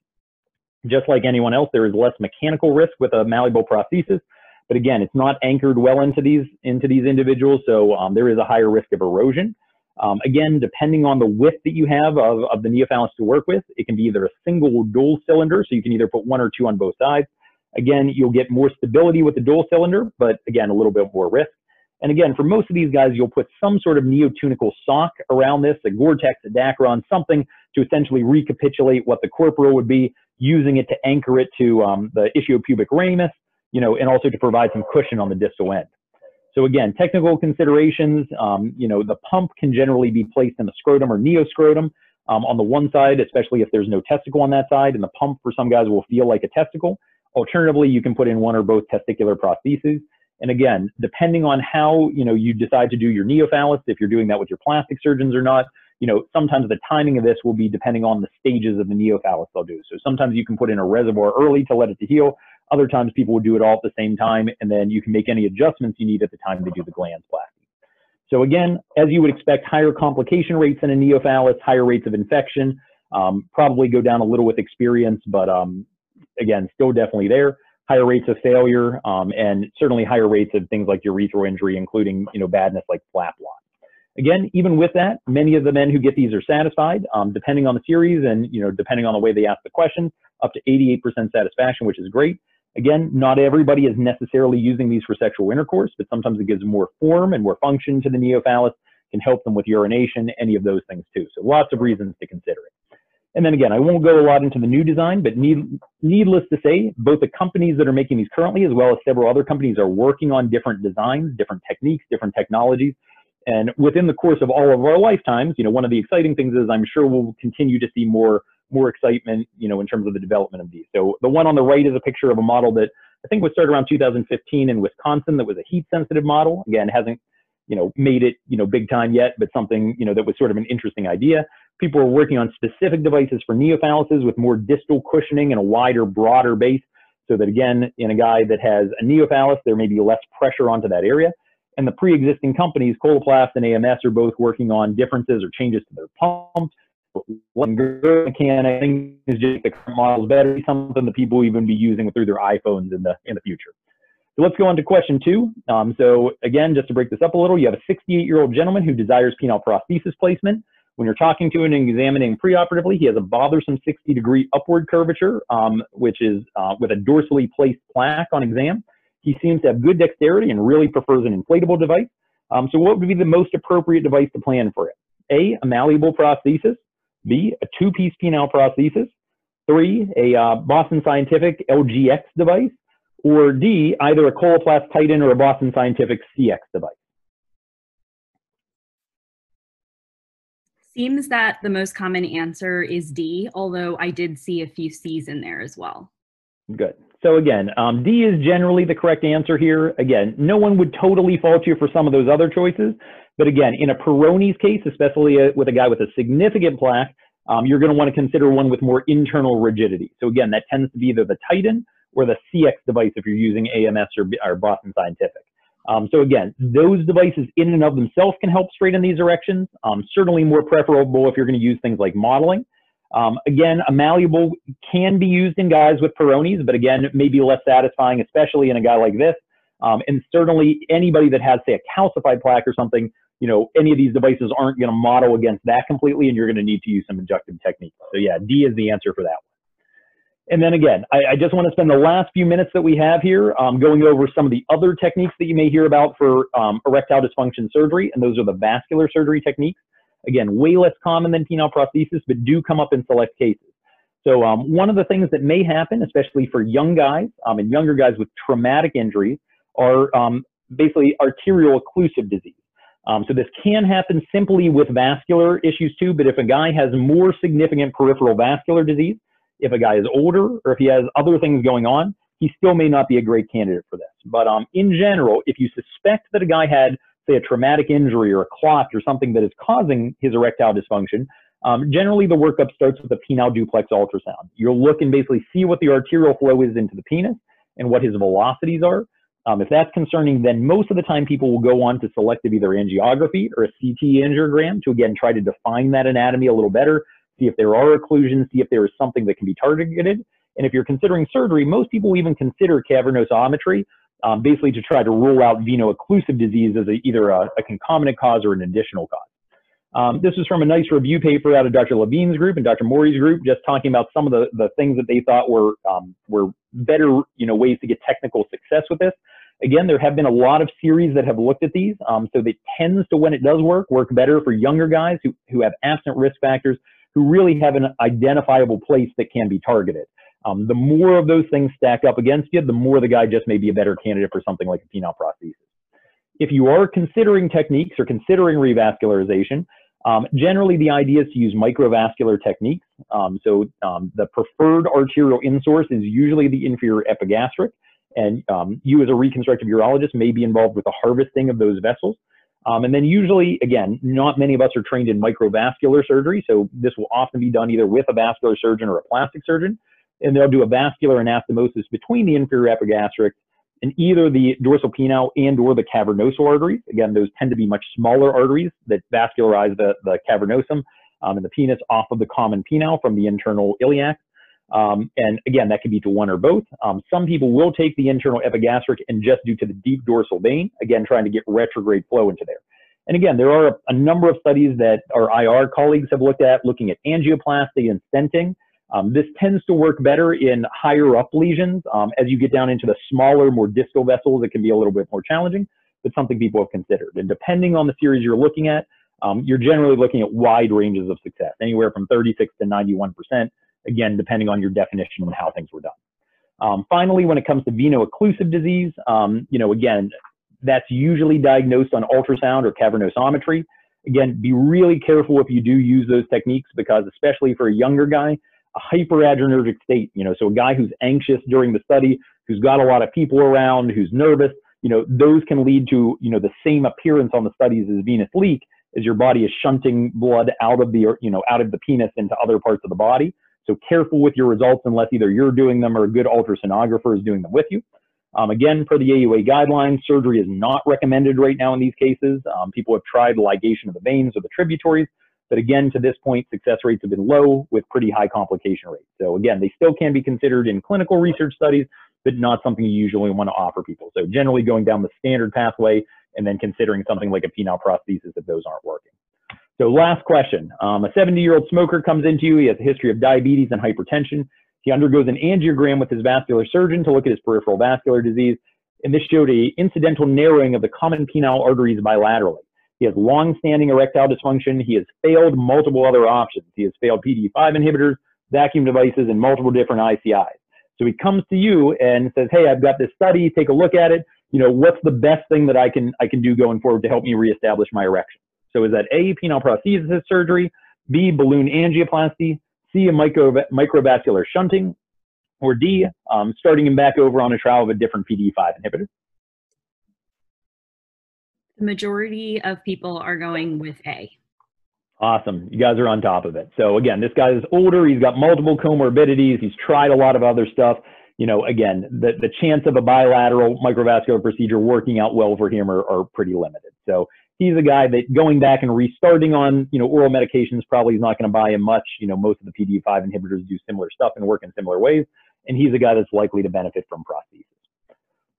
Just like anyone else, there is less mechanical risk with a malleable prosthesis. But again, it's not anchored well into these into these individuals, so um, there is a higher risk of erosion. Um, again, depending on the width that you have of, of the neophallus to work with, it can be either a single dual cylinder, so you can either put one or two on both sides. Again, you'll get more stability with the dual cylinder, but again, a little bit more risk. And again, for most of these guys, you'll put some sort of neotunical sock around this, a Gore-Tex, a Dacron, something to essentially recapitulate what the corporal would be, using it to anchor it to um, the ischiopubic ramus, you know, and also to provide some cushion on the distal end. So again, technical considerations, um, you know, the pump can generally be placed in the scrotum or neoscrotum um, on the one side, especially if there's no testicle on that side, and the pump for some guys will feel like a testicle. Alternatively, you can put in one or both testicular prostheses. And again, depending on how, you know, you decide to do your neophallus, if you're doing that with your plastic surgeons or not, you know, sometimes the timing of this will be depending on the stages of the neophallus they'll do. So sometimes you can put in a reservoir early to let it to heal. Other times people will do it all at the same time, and then you can make any adjustments you need at the time to do the glansplasty. So again, as you would expect, higher complication rates in a neophallus, higher rates of infection, um, probably go down a little with experience, but um, again, still definitely there. Higher rates of failure, um, and certainly higher rates of things like urethral injury, including you know badness like flap loss. Again, even with that, many of the men who get these are satisfied, um, depending on the series and you know depending on the way they ask the question, up to 88% satisfaction, which is great. Again, not everybody is necessarily using these for sexual intercourse, but sometimes it gives more form and more function to the neophallus, can help them with urination, any of those things too. So lots of reasons to consider it. And then again, I won't go a lot into the new design, but need, needless to say, both the companies that are making these currently, as well as several other companies, are working on different designs, different techniques, different technologies. And within the course of all of our lifetimes, you know, one of the exciting things is I'm sure we'll continue to see more more excitement, you know, in terms of the development of these. So the one on the right is a picture of a model that I think was started around 2015 in Wisconsin that was a heat sensitive model. Again, hasn't, you know, made it, you know, big time yet, but something, you know, that was sort of an interesting idea. People are working on specific devices for neophalluses with more distal cushioning and a wider, broader base so that again, in a guy that has a neophallus, there may be less pressure onto that area. And the pre-existing companies, Coloplast and AMS, are both working on differences or changes to their pumps, one good mechanic is just the current model is better, something that people even be using through their iPhones in the in the future. So let's go on to question two. Um, so again, just to break this up a little, you have a 68-year-old gentleman who desires penile prosthesis placement. When you're talking to and examining preoperatively, he has a bothersome 60-degree upward curvature, um, which is uh, with a dorsally placed plaque on exam. He seems to have good dexterity and really prefers an inflatable device. Um, so what would be the most appropriate device to plan for it? A, a malleable prosthesis. B, a two-piece penile prosthesis. Three, a uh, Boston Scientific LGX device. Or D, either a Coloplast Titan or a Boston Scientific CX device. Seems that the most common answer is D, although I did see a few C's in there as well. Good. So again, um, D is generally the correct answer here. Again, no one would totally fault you for some of those other choices. But again, in a Peyronie's case, especially a, with a guy with a significant plaque, um, you're going to want to consider one with more internal rigidity. So again, that tends to be either the Titan or the CX device if you're using AMS or, or Boston Scientific. Um, so again, those devices in and of themselves can help straighten these erections. Um, certainly more preferable if you're going to use things like modeling. Um, again, a malleable can be used in guys with Peyronie's, but again, it may be less satisfying, especially in a guy like this. Um, and certainly anybody that has, say, a calcified plaque or something, you know, any of these devices aren't going to model against that completely, and you're going to need to use some injective techniques. So yeah, D is the answer for that one. And then again, I, I just want to spend the last few minutes that we have here um, going over some of the other techniques that you may hear about for um, erectile dysfunction surgery, and those are the vascular surgery techniques. Again, way less common than penile prosthesis, but do come up in select cases. So um, one of the things that may happen, especially for young guys um, and younger guys with traumatic injuries, are um, basically arterial occlusive disease. Um, so this can happen simply with vascular issues too, but if a guy has more significant peripheral vascular disease, if a guy is older or if he has other things going on, he still may not be a great candidate for this. But um, in general, if you suspect that a guy had, say, a traumatic injury or a clot or something that is causing his erectile dysfunction, um, generally the workup starts with a penile duplex ultrasound. You'll look and basically see what the arterial flow is into the penis and what his velocities are. Um, if that's concerning, then most of the time people will go on to selective either angiography or a CT angiogram to again try to define that anatomy a little better see if there are occlusions, see if there is something that can be targeted. And if you're considering surgery, most people even consider cavernosometry, um, basically to try to rule out veno-occlusive disease as a, either a, a, concomitant cause or an additional cause. Um, this is from a nice review paper out of Dr. Levine's group and Dr. Morey's group, just talking about some of the, the things that they thought were, um, were better you know, ways to get technical success with this. Again, there have been a lot of series that have looked at these, um, so it tends to, when it does work, work better for younger guys who, who have absent risk factors who really have an identifiable place that can be targeted. Um, the more of those things stack up against you, the more the guy just may be a better candidate for something like a penile prosthesis. If you are considering techniques or considering revascularization, um, generally the idea is to use microvascular techniques. Um, so um, the preferred arterial insource is usually the inferior epigastric, and um, you as a reconstructive urologist may be involved with the harvesting of those vessels. Um, and then usually, again, not many of us are trained in microvascular surgery, so this will often be done either with a vascular surgeon or a plastic surgeon, and they'll do a vascular anastomosis between the inferior epigastric and either the dorsal penile and or the cavernosal arteries. Again, those tend to be much smaller arteries that vascularize the, the cavernosum um, and the penis off of the common penile from the internal iliac. Um, and again, that could be to one or both. Um, some people will take the internal epigastric and just do to the deep dorsal vein, again, trying to get retrograde flow into there. And again, there are a, a number of studies that our IR colleagues have looked at, looking at angioplasty and stenting. Um, this tends to work better in higher up lesions. Um, as you get down into the smaller, more distal vessels, it can be a little bit more challenging, but something people have considered. And depending on the series you're looking at, um, you're generally looking at wide ranges of success, anywhere from 36 to 91 percent again, depending on your definition and how things were done. Um, finally, when it comes to veno-occlusive disease, um, you know, again, that's usually diagnosed on ultrasound or cavernosometry. Again, be really careful if you do use those techniques because especially for a younger guy, a hyperadrenergic state, you know, so a guy who's anxious during the study, who's got a lot of people around, who's nervous, you know, those can lead to, you know, the same appearance on the studies as venous leak as your body is shunting blood out of the, you know, out of the penis into other parts of the body. So careful with your results unless either you're doing them or a good ultrasonographer is doing them with you. Um, again, per the AUA guidelines, surgery is not recommended right now in these cases. Um, people have tried ligation of the veins or the tributaries, but again, to this point, success rates have been low with pretty high complication rates. So again, they still can be considered in clinical research studies, but not something you usually want to offer people. So generally going down the standard pathway and then considering something like a penile prosthesis if those aren't working. So last question. Um, a 70-year-old smoker comes into you. He has a history of diabetes and hypertension. He undergoes an angiogram with his vascular surgeon to look at his peripheral vascular disease. And this showed a incidental narrowing of the common penile arteries bilaterally. He has long-standing erectile dysfunction. He has failed multiple other options. He has failed PDE5 inhibitors, vacuum devices, and multiple different ICIs. So he comes to you and says, "Hey, I've got this study. Take a look at it. You know, what's the best thing that I can I can do going forward to help me reestablish my erection?" So is that A, penile prosthesis surgery, B, balloon angioplasty, C, a micro, microvascular shunting, Or D, um, starting him back over on a trial of a different PDE5 inhibitor. The majority of people are going with A. Awesome. You guys are on top of it. So again, this guy is older. He's got multiple comorbidities. He's tried a lot of other stuff. You know, again, the, the chance of a bilateral microvascular procedure working out well for him are, are pretty limited. So he's a guy that going back and restarting on, you know, oral medications probably is not going to buy him much. You know, most of the PD5 inhibitors do similar stuff and work in similar ways. And he's a guy that's likely to benefit from prosthesis.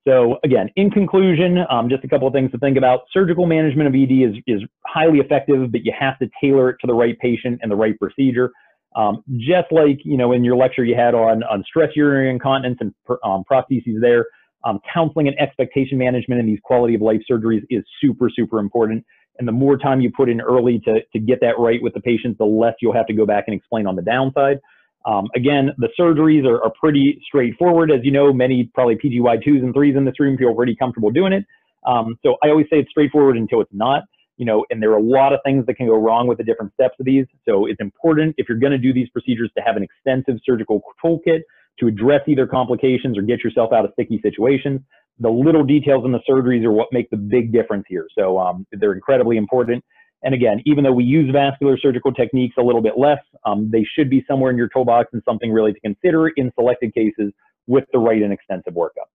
So again, in conclusion, um, just a couple of things to think about. Surgical management of ED is, is highly effective, but you have to tailor it to the right patient and the right procedure. Um, just like, you know, in your lecture you had on, on stress urinary incontinence and um, prostheses there, um, counseling and expectation management in these quality of life surgeries is super, super important. And the more time you put in early to, to get that right with the patient, the less you'll have to go back and explain on the downside. Um, again, the surgeries are, are, pretty straightforward. As you know, many probably PGY2s and 3s in this room feel pretty comfortable doing it. Um, so I always say it's straightforward until it's not, you know, and there are a lot of things that can go wrong with the different steps of these. So it's important if you're going to do these procedures to have an extensive surgical toolkit to address either complications or get yourself out of sticky situations. The little details in the surgeries are what make the big difference here. So um, they're incredibly important. And again, even though we use vascular surgical techniques a little bit less, um, they should be somewhere in your toolbox and something really to consider in selected cases with the right and extensive workup.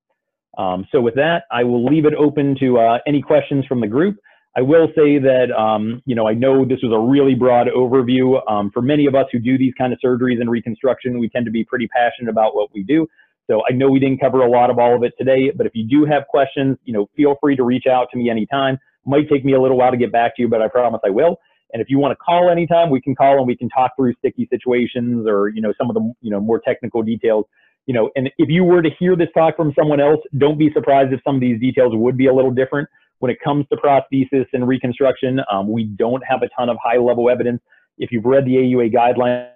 Um, so with that, I will leave it open to uh, any questions from the group. I will say that, um, you know, I know this was a really broad overview. Um, for many of us who do these kind of surgeries and reconstruction, we tend to be pretty passionate about what we do. So I know we didn't cover a lot of all of it today, but if you do have questions, you know, feel free to reach out to me anytime. Might take me a little while to get back to you, but I promise I will. And if you want to call anytime, we can call and we can talk through sticky situations or, you know, some of the, you know, more technical details. You know, and if you were to hear this talk from someone else, don't be surprised if some of these details would be a little different. When it comes to prosthesis and reconstruction, um, we don't have a ton of high level evidence. If you've read the AUA guidelines,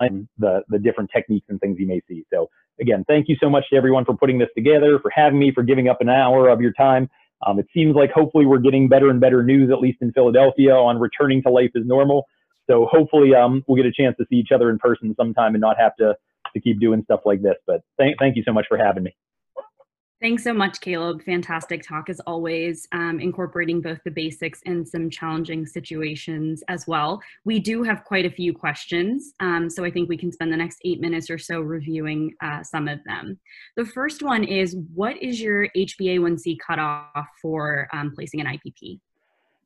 and the, the different techniques and things you may see. So again, thank you so much to everyone for putting this together, for having me, for giving up an hour of your time. Um, it seems like hopefully we're getting better and better news, at least in Philadelphia, on returning to life as normal. So hopefully um, we'll get a chance to see each other in person sometime and not have to, to keep doing stuff like this. But thank, thank you so much for having me. Thanks so much, Caleb. Fantastic talk as always, um, incorporating both the basics and some challenging situations as well. We do have quite a few questions, um, so I think we can spend the next eight minutes or so reviewing uh, some of them. The first one is, what is your HbA1c cutoff for um, placing an IPP?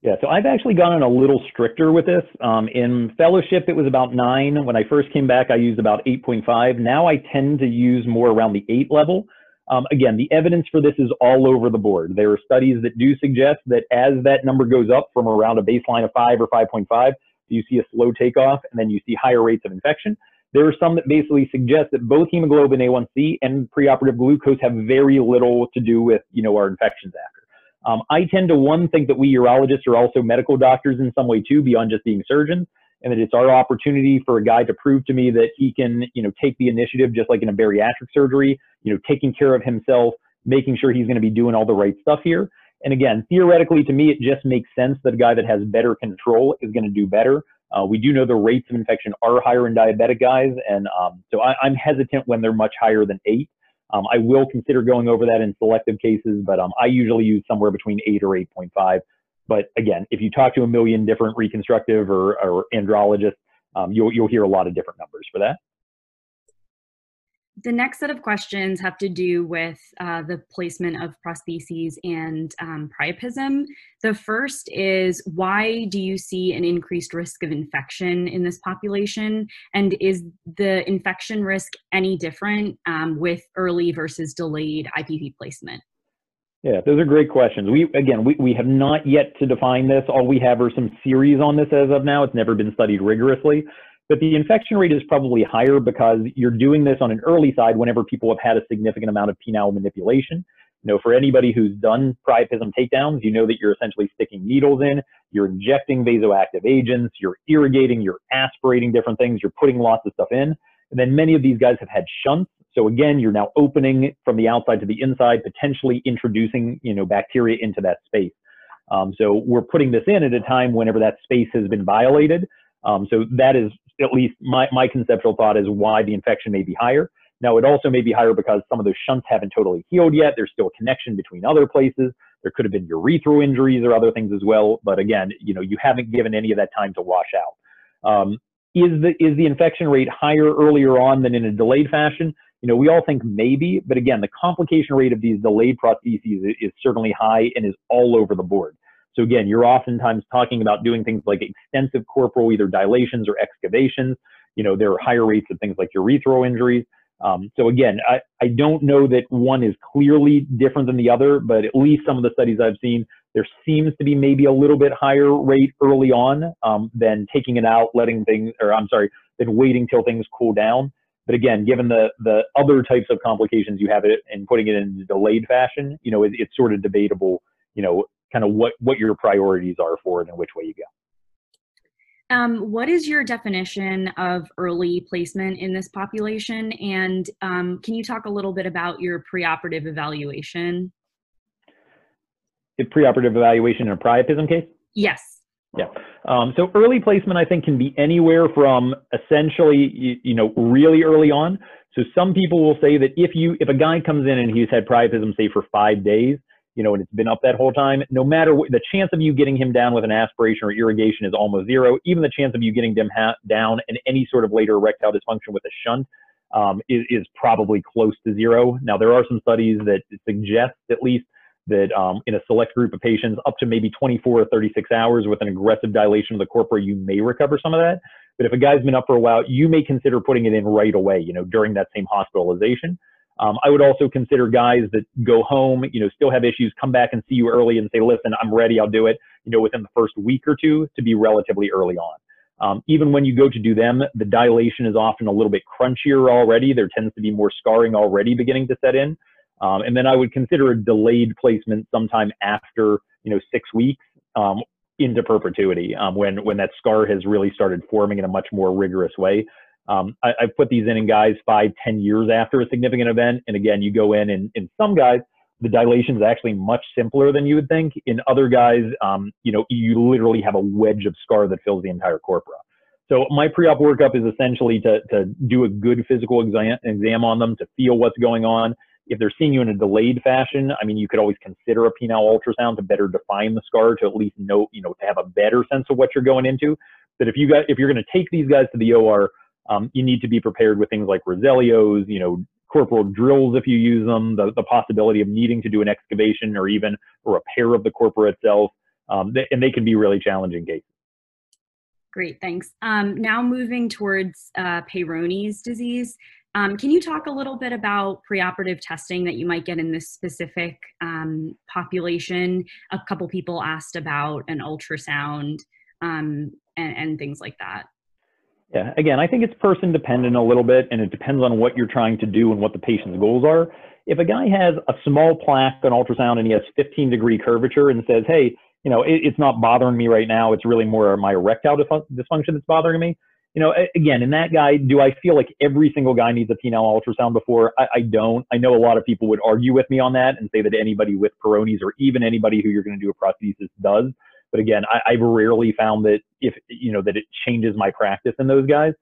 Yeah, so I've actually gone a little stricter with this. Um, in fellowship, it was about nine. When I first came back, I used about 8.5. Now I tend to use more around the eight level. Um, again, the evidence for this is all over the board. There are studies that do suggest that as that number goes up from around a baseline of 5 or 5.5, you see a slow takeoff and then you see higher rates of infection. There are some that basically suggest that both hemoglobin A1C and preoperative glucose have very little to do with, you know, our infections after. Um, I tend to, one, think that we urologists are also medical doctors in some way too, beyond just being surgeons and that it's our opportunity for a guy to prove to me that he can, you know, take the initiative just like in a bariatric surgery, you know, taking care of himself, making sure he's going to be doing all the right stuff here. And again, theoretically, to me, it just makes sense that a guy that has better control is going to do better. Uh, we do know the rates of infection are higher in diabetic guys, and um, so I, am hesitant when they're much higher than eight. Um, I will consider going over that in selective cases, but um, I usually use somewhere between eight or 8.5 but again, if you talk to a million different reconstructive or, or andrologists, um, you'll, you'll hear a lot of different numbers for that. The next set of questions have to do with uh, the placement of prostheses and um, priapism. The first is why do you see an increased risk of infection in this population? And is the infection risk any different um, with early versus delayed IPP placement? Yeah, those are great questions. We again, we, we have not yet to define this. All we have are some series on this as of now. It's never been studied rigorously. But the infection rate is probably higher because you're doing this on an early side whenever people have had a significant amount of penile manipulation. You know, for anybody who's done priapism takedowns, you know that you're essentially sticking needles in, you're injecting vasoactive agents, you're irrigating, you're aspirating different things, you're putting lots of stuff in. And then many of these guys have had shunts so again, you're now opening from the outside to the inside, potentially introducing, you know, bacteria into that space. Um, so we're putting this in at a time whenever that space has been violated. Um, so that is at least my, my conceptual thought is why the infection may be higher. Now, it also may be higher because some of those shunts haven't totally healed yet. There's still a connection between other places. There could have been urethral injuries or other things as well. But again, you know, you haven't given any of that time to wash out. Um, is the is the infection rate higher earlier on than in a delayed fashion? You know, we all think maybe, but again, the complication rate of these delayed prostheses is, is certainly high and is all over the board. So again, you're oftentimes talking about doing things like extensive corporal either dilations or excavations. You know, there are higher rates of things like urethral injuries. Um, so again, I, I don't know that one is clearly different than the other, but at least some of the studies I've seen, there seems to be maybe a little bit higher rate early on um, than taking it out, letting things, or I'm sorry, than waiting till things cool down. But again, given the the other types of complications you have it and putting it in a delayed fashion, you know, it, it's sort of debatable, you know, kind of what what your priorities are for it and which way you go. Um, what is your definition of early placement in this population? And um, can you talk a little bit about your preoperative evaluation? The preoperative evaluation in a priapism case? Yes. Yeah. Um, so early placement, I think, can be anywhere from essentially, you, you, know, really early on. So some people will say that if you, if a guy comes in and he's had priapism, say for five days, you know, and it's been up that whole time, no matter what, the chance of you getting him down with an aspiration or irrigation is almost zero. Even the chance of you getting him ha- down in any sort of later erectile dysfunction with a shunt um, is, is probably close to zero. Now, there are some studies that suggest at least that um, in a select group of patients, up to maybe 24 or 36 hours with an aggressive dilation of the corpora, you may recover some of that. But if a guy's been up for a while, you may consider putting it in right away, you know, during that same hospitalization. Um, I would also consider guys that go home, you know, still have issues, come back and see you early and say, listen, I'm ready, I'll do it, you know, within the first week or two to be relatively early on. Um, even when you go to do them, the dilation is often a little bit crunchier already. There tends to be more scarring already beginning to set in. Um, and then I would consider a delayed placement sometime after, you know, six weeks um, into perpetuity um, when, when that scar has really started forming in a much more rigorous way. Um, I, have put these in in guys five, ten years after a significant event. And again, you go in and in some guys, the dilation is actually much simpler than you would think. In other guys, um, you know, you literally have a wedge of scar that fills the entire corpora. So my pre-op workup is essentially to, to do a good physical exam, exam on them, to feel what's going on. If they're seeing you in a delayed fashion, I mean, you could always consider a penile ultrasound to better define the scar, to at least know, you know, to have a better sense of what you're going into. But if you got, if you're going to take these guys to the OR, um, you need to be prepared with things like Rosellos, you know, corporal drills if you use them, the, the possibility of needing to do an excavation or even a repair of the corpora itself. Um, and they can be really challenging cases. Great, thanks. Um, now moving towards uh, Peyronie's disease. Um, can you talk a little bit about preoperative testing that you might get in this specific um, population? A couple people asked about an ultrasound um, and, and things like that. Yeah, again, I think it's person dependent a little bit, and it depends on what you're trying to do and what the patient's goals are. If a guy has a small plaque on ultrasound and he has 15 degree curvature and says, hey, you know, it, it's not bothering me right now, it's really more my erectile dysfunction that's bothering me. You know, again, in that guy, do I feel like every single guy needs a penile ultrasound before? I, I don't. I know a lot of people would argue with me on that and say that anybody with Peyronie's or even anybody who you're going to do a prosthesis does. But again, I, have rarely found that if you know that it changes my practice in those guys.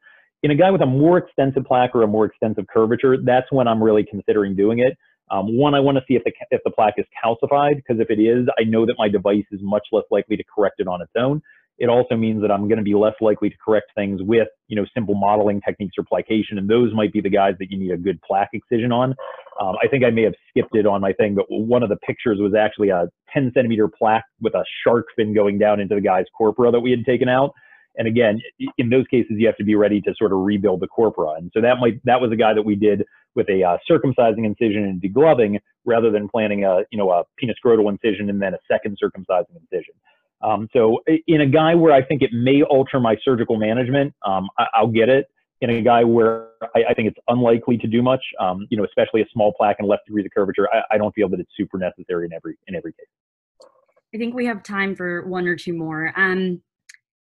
In a guy with a more extensive plaque or a more extensive curvature, that's when I'm really considering doing it. Um, one, I want to see if the if the plaque is calcified because if it is, I know that my device is much less likely to correct it on its own. It also means that I'm going to be less likely to correct things with, you know, simple modeling techniques or plication, and those might be the guys that you need a good plaque excision on. Um, I think I may have skipped it on my thing, but one of the pictures was actually a 10 centimeter plaque with a shark fin going down into the guy's corpora that we had taken out. And again, in those cases, you have to be ready to sort of rebuild the corpora. And so that might that was a guy that we did with a uh, circumcising incision and degloving rather than planning a you know a penoscrotal incision and then a second circumcising incision. Um, so in a guy where I think it may alter my surgical management, um, I, will get it. In a guy where I, I, think it's unlikely to do much, um, you know, especially a small plaque and left degrees of curvature, I, I, don't feel that it's super necessary in every in every case. I think we have time for one or two more. Um,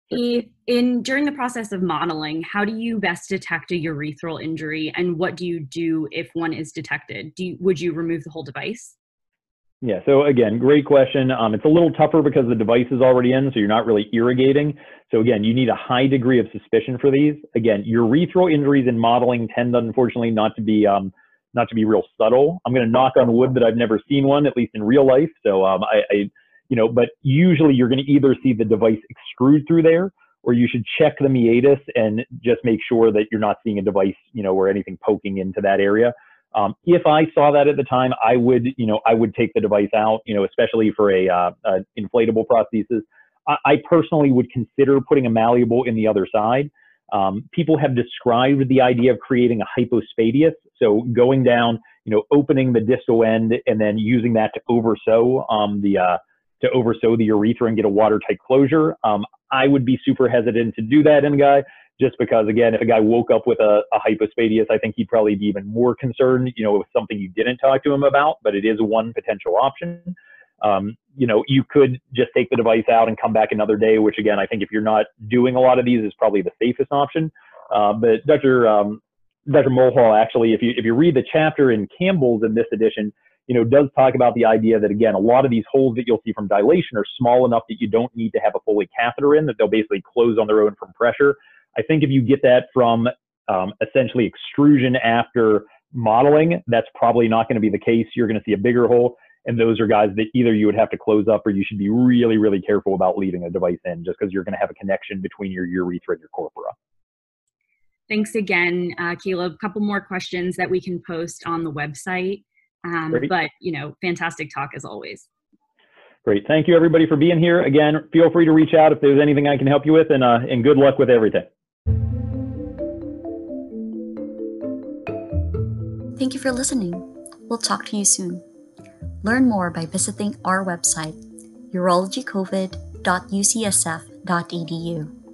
if in during the process of modeling, how do you best detect a urethral injury, and what do you do if one is detected? Do you, would you remove the whole device? Yeah, so again, great question. Um, it's a little tougher because the device is already in, so you're not really irrigating. So again, you need a high degree of suspicion for these. Again, urethral injuries in modeling tend, unfortunately, not to be um, not to be real subtle. I'm going to knock on wood that I've never seen one, at least in real life. So um, I, I, you know, but usually you're going to either see the device extrude through there, or you should check the meatus and just make sure that you're not seeing a device, you know, or anything poking into that area. Um, if I saw that at the time, I would, you know, I would take the device out, you know, especially for a, uh, a inflatable prosthesis. I, I, personally would consider putting a malleable in the other side. Um, people have described the idea of creating a hypospadias, so going down, you know, opening the distal end and then using that to oversew um, the uh, to oversew the urethra and get a watertight closure. Um, I would be super hesitant to do that in a guy just because again, if a guy woke up with a, a hypospadias, I think he'd probably be even more concerned, you know, with something you didn't talk to him about, but it is one potential option. Um, you know, you could just take the device out and come back another day, which again, I think if you're not doing a lot of these is probably the safest option. Uh, but Dr. Um, Dr. Mulhall actually, if you if you read the chapter in Campbell's in this edition, you know, does talk about the idea that again, a lot of these holes that you'll see from dilation are small enough that you don't need to have a Foley catheter in, that they'll basically close on their own from pressure. I think if you get that from um, essentially extrusion after modeling, that's probably not going to be the case. You're going to see a bigger hole. And those are guys that either you would have to close up or you should be really, really careful about leaving a device in just because you're going to have a connection between your urethra and your corpora. Thanks again, uh, Caleb. A couple more questions that we can post on the website. Um, but, you know, fantastic talk as always. Great. Thank you, everybody, for being here. Again, feel free to reach out if there's anything I can help you with, and, uh, and good luck with everything. Thank you for listening. We'll talk to you soon. Learn more by visiting our website, urologycovid.ucsf.edu.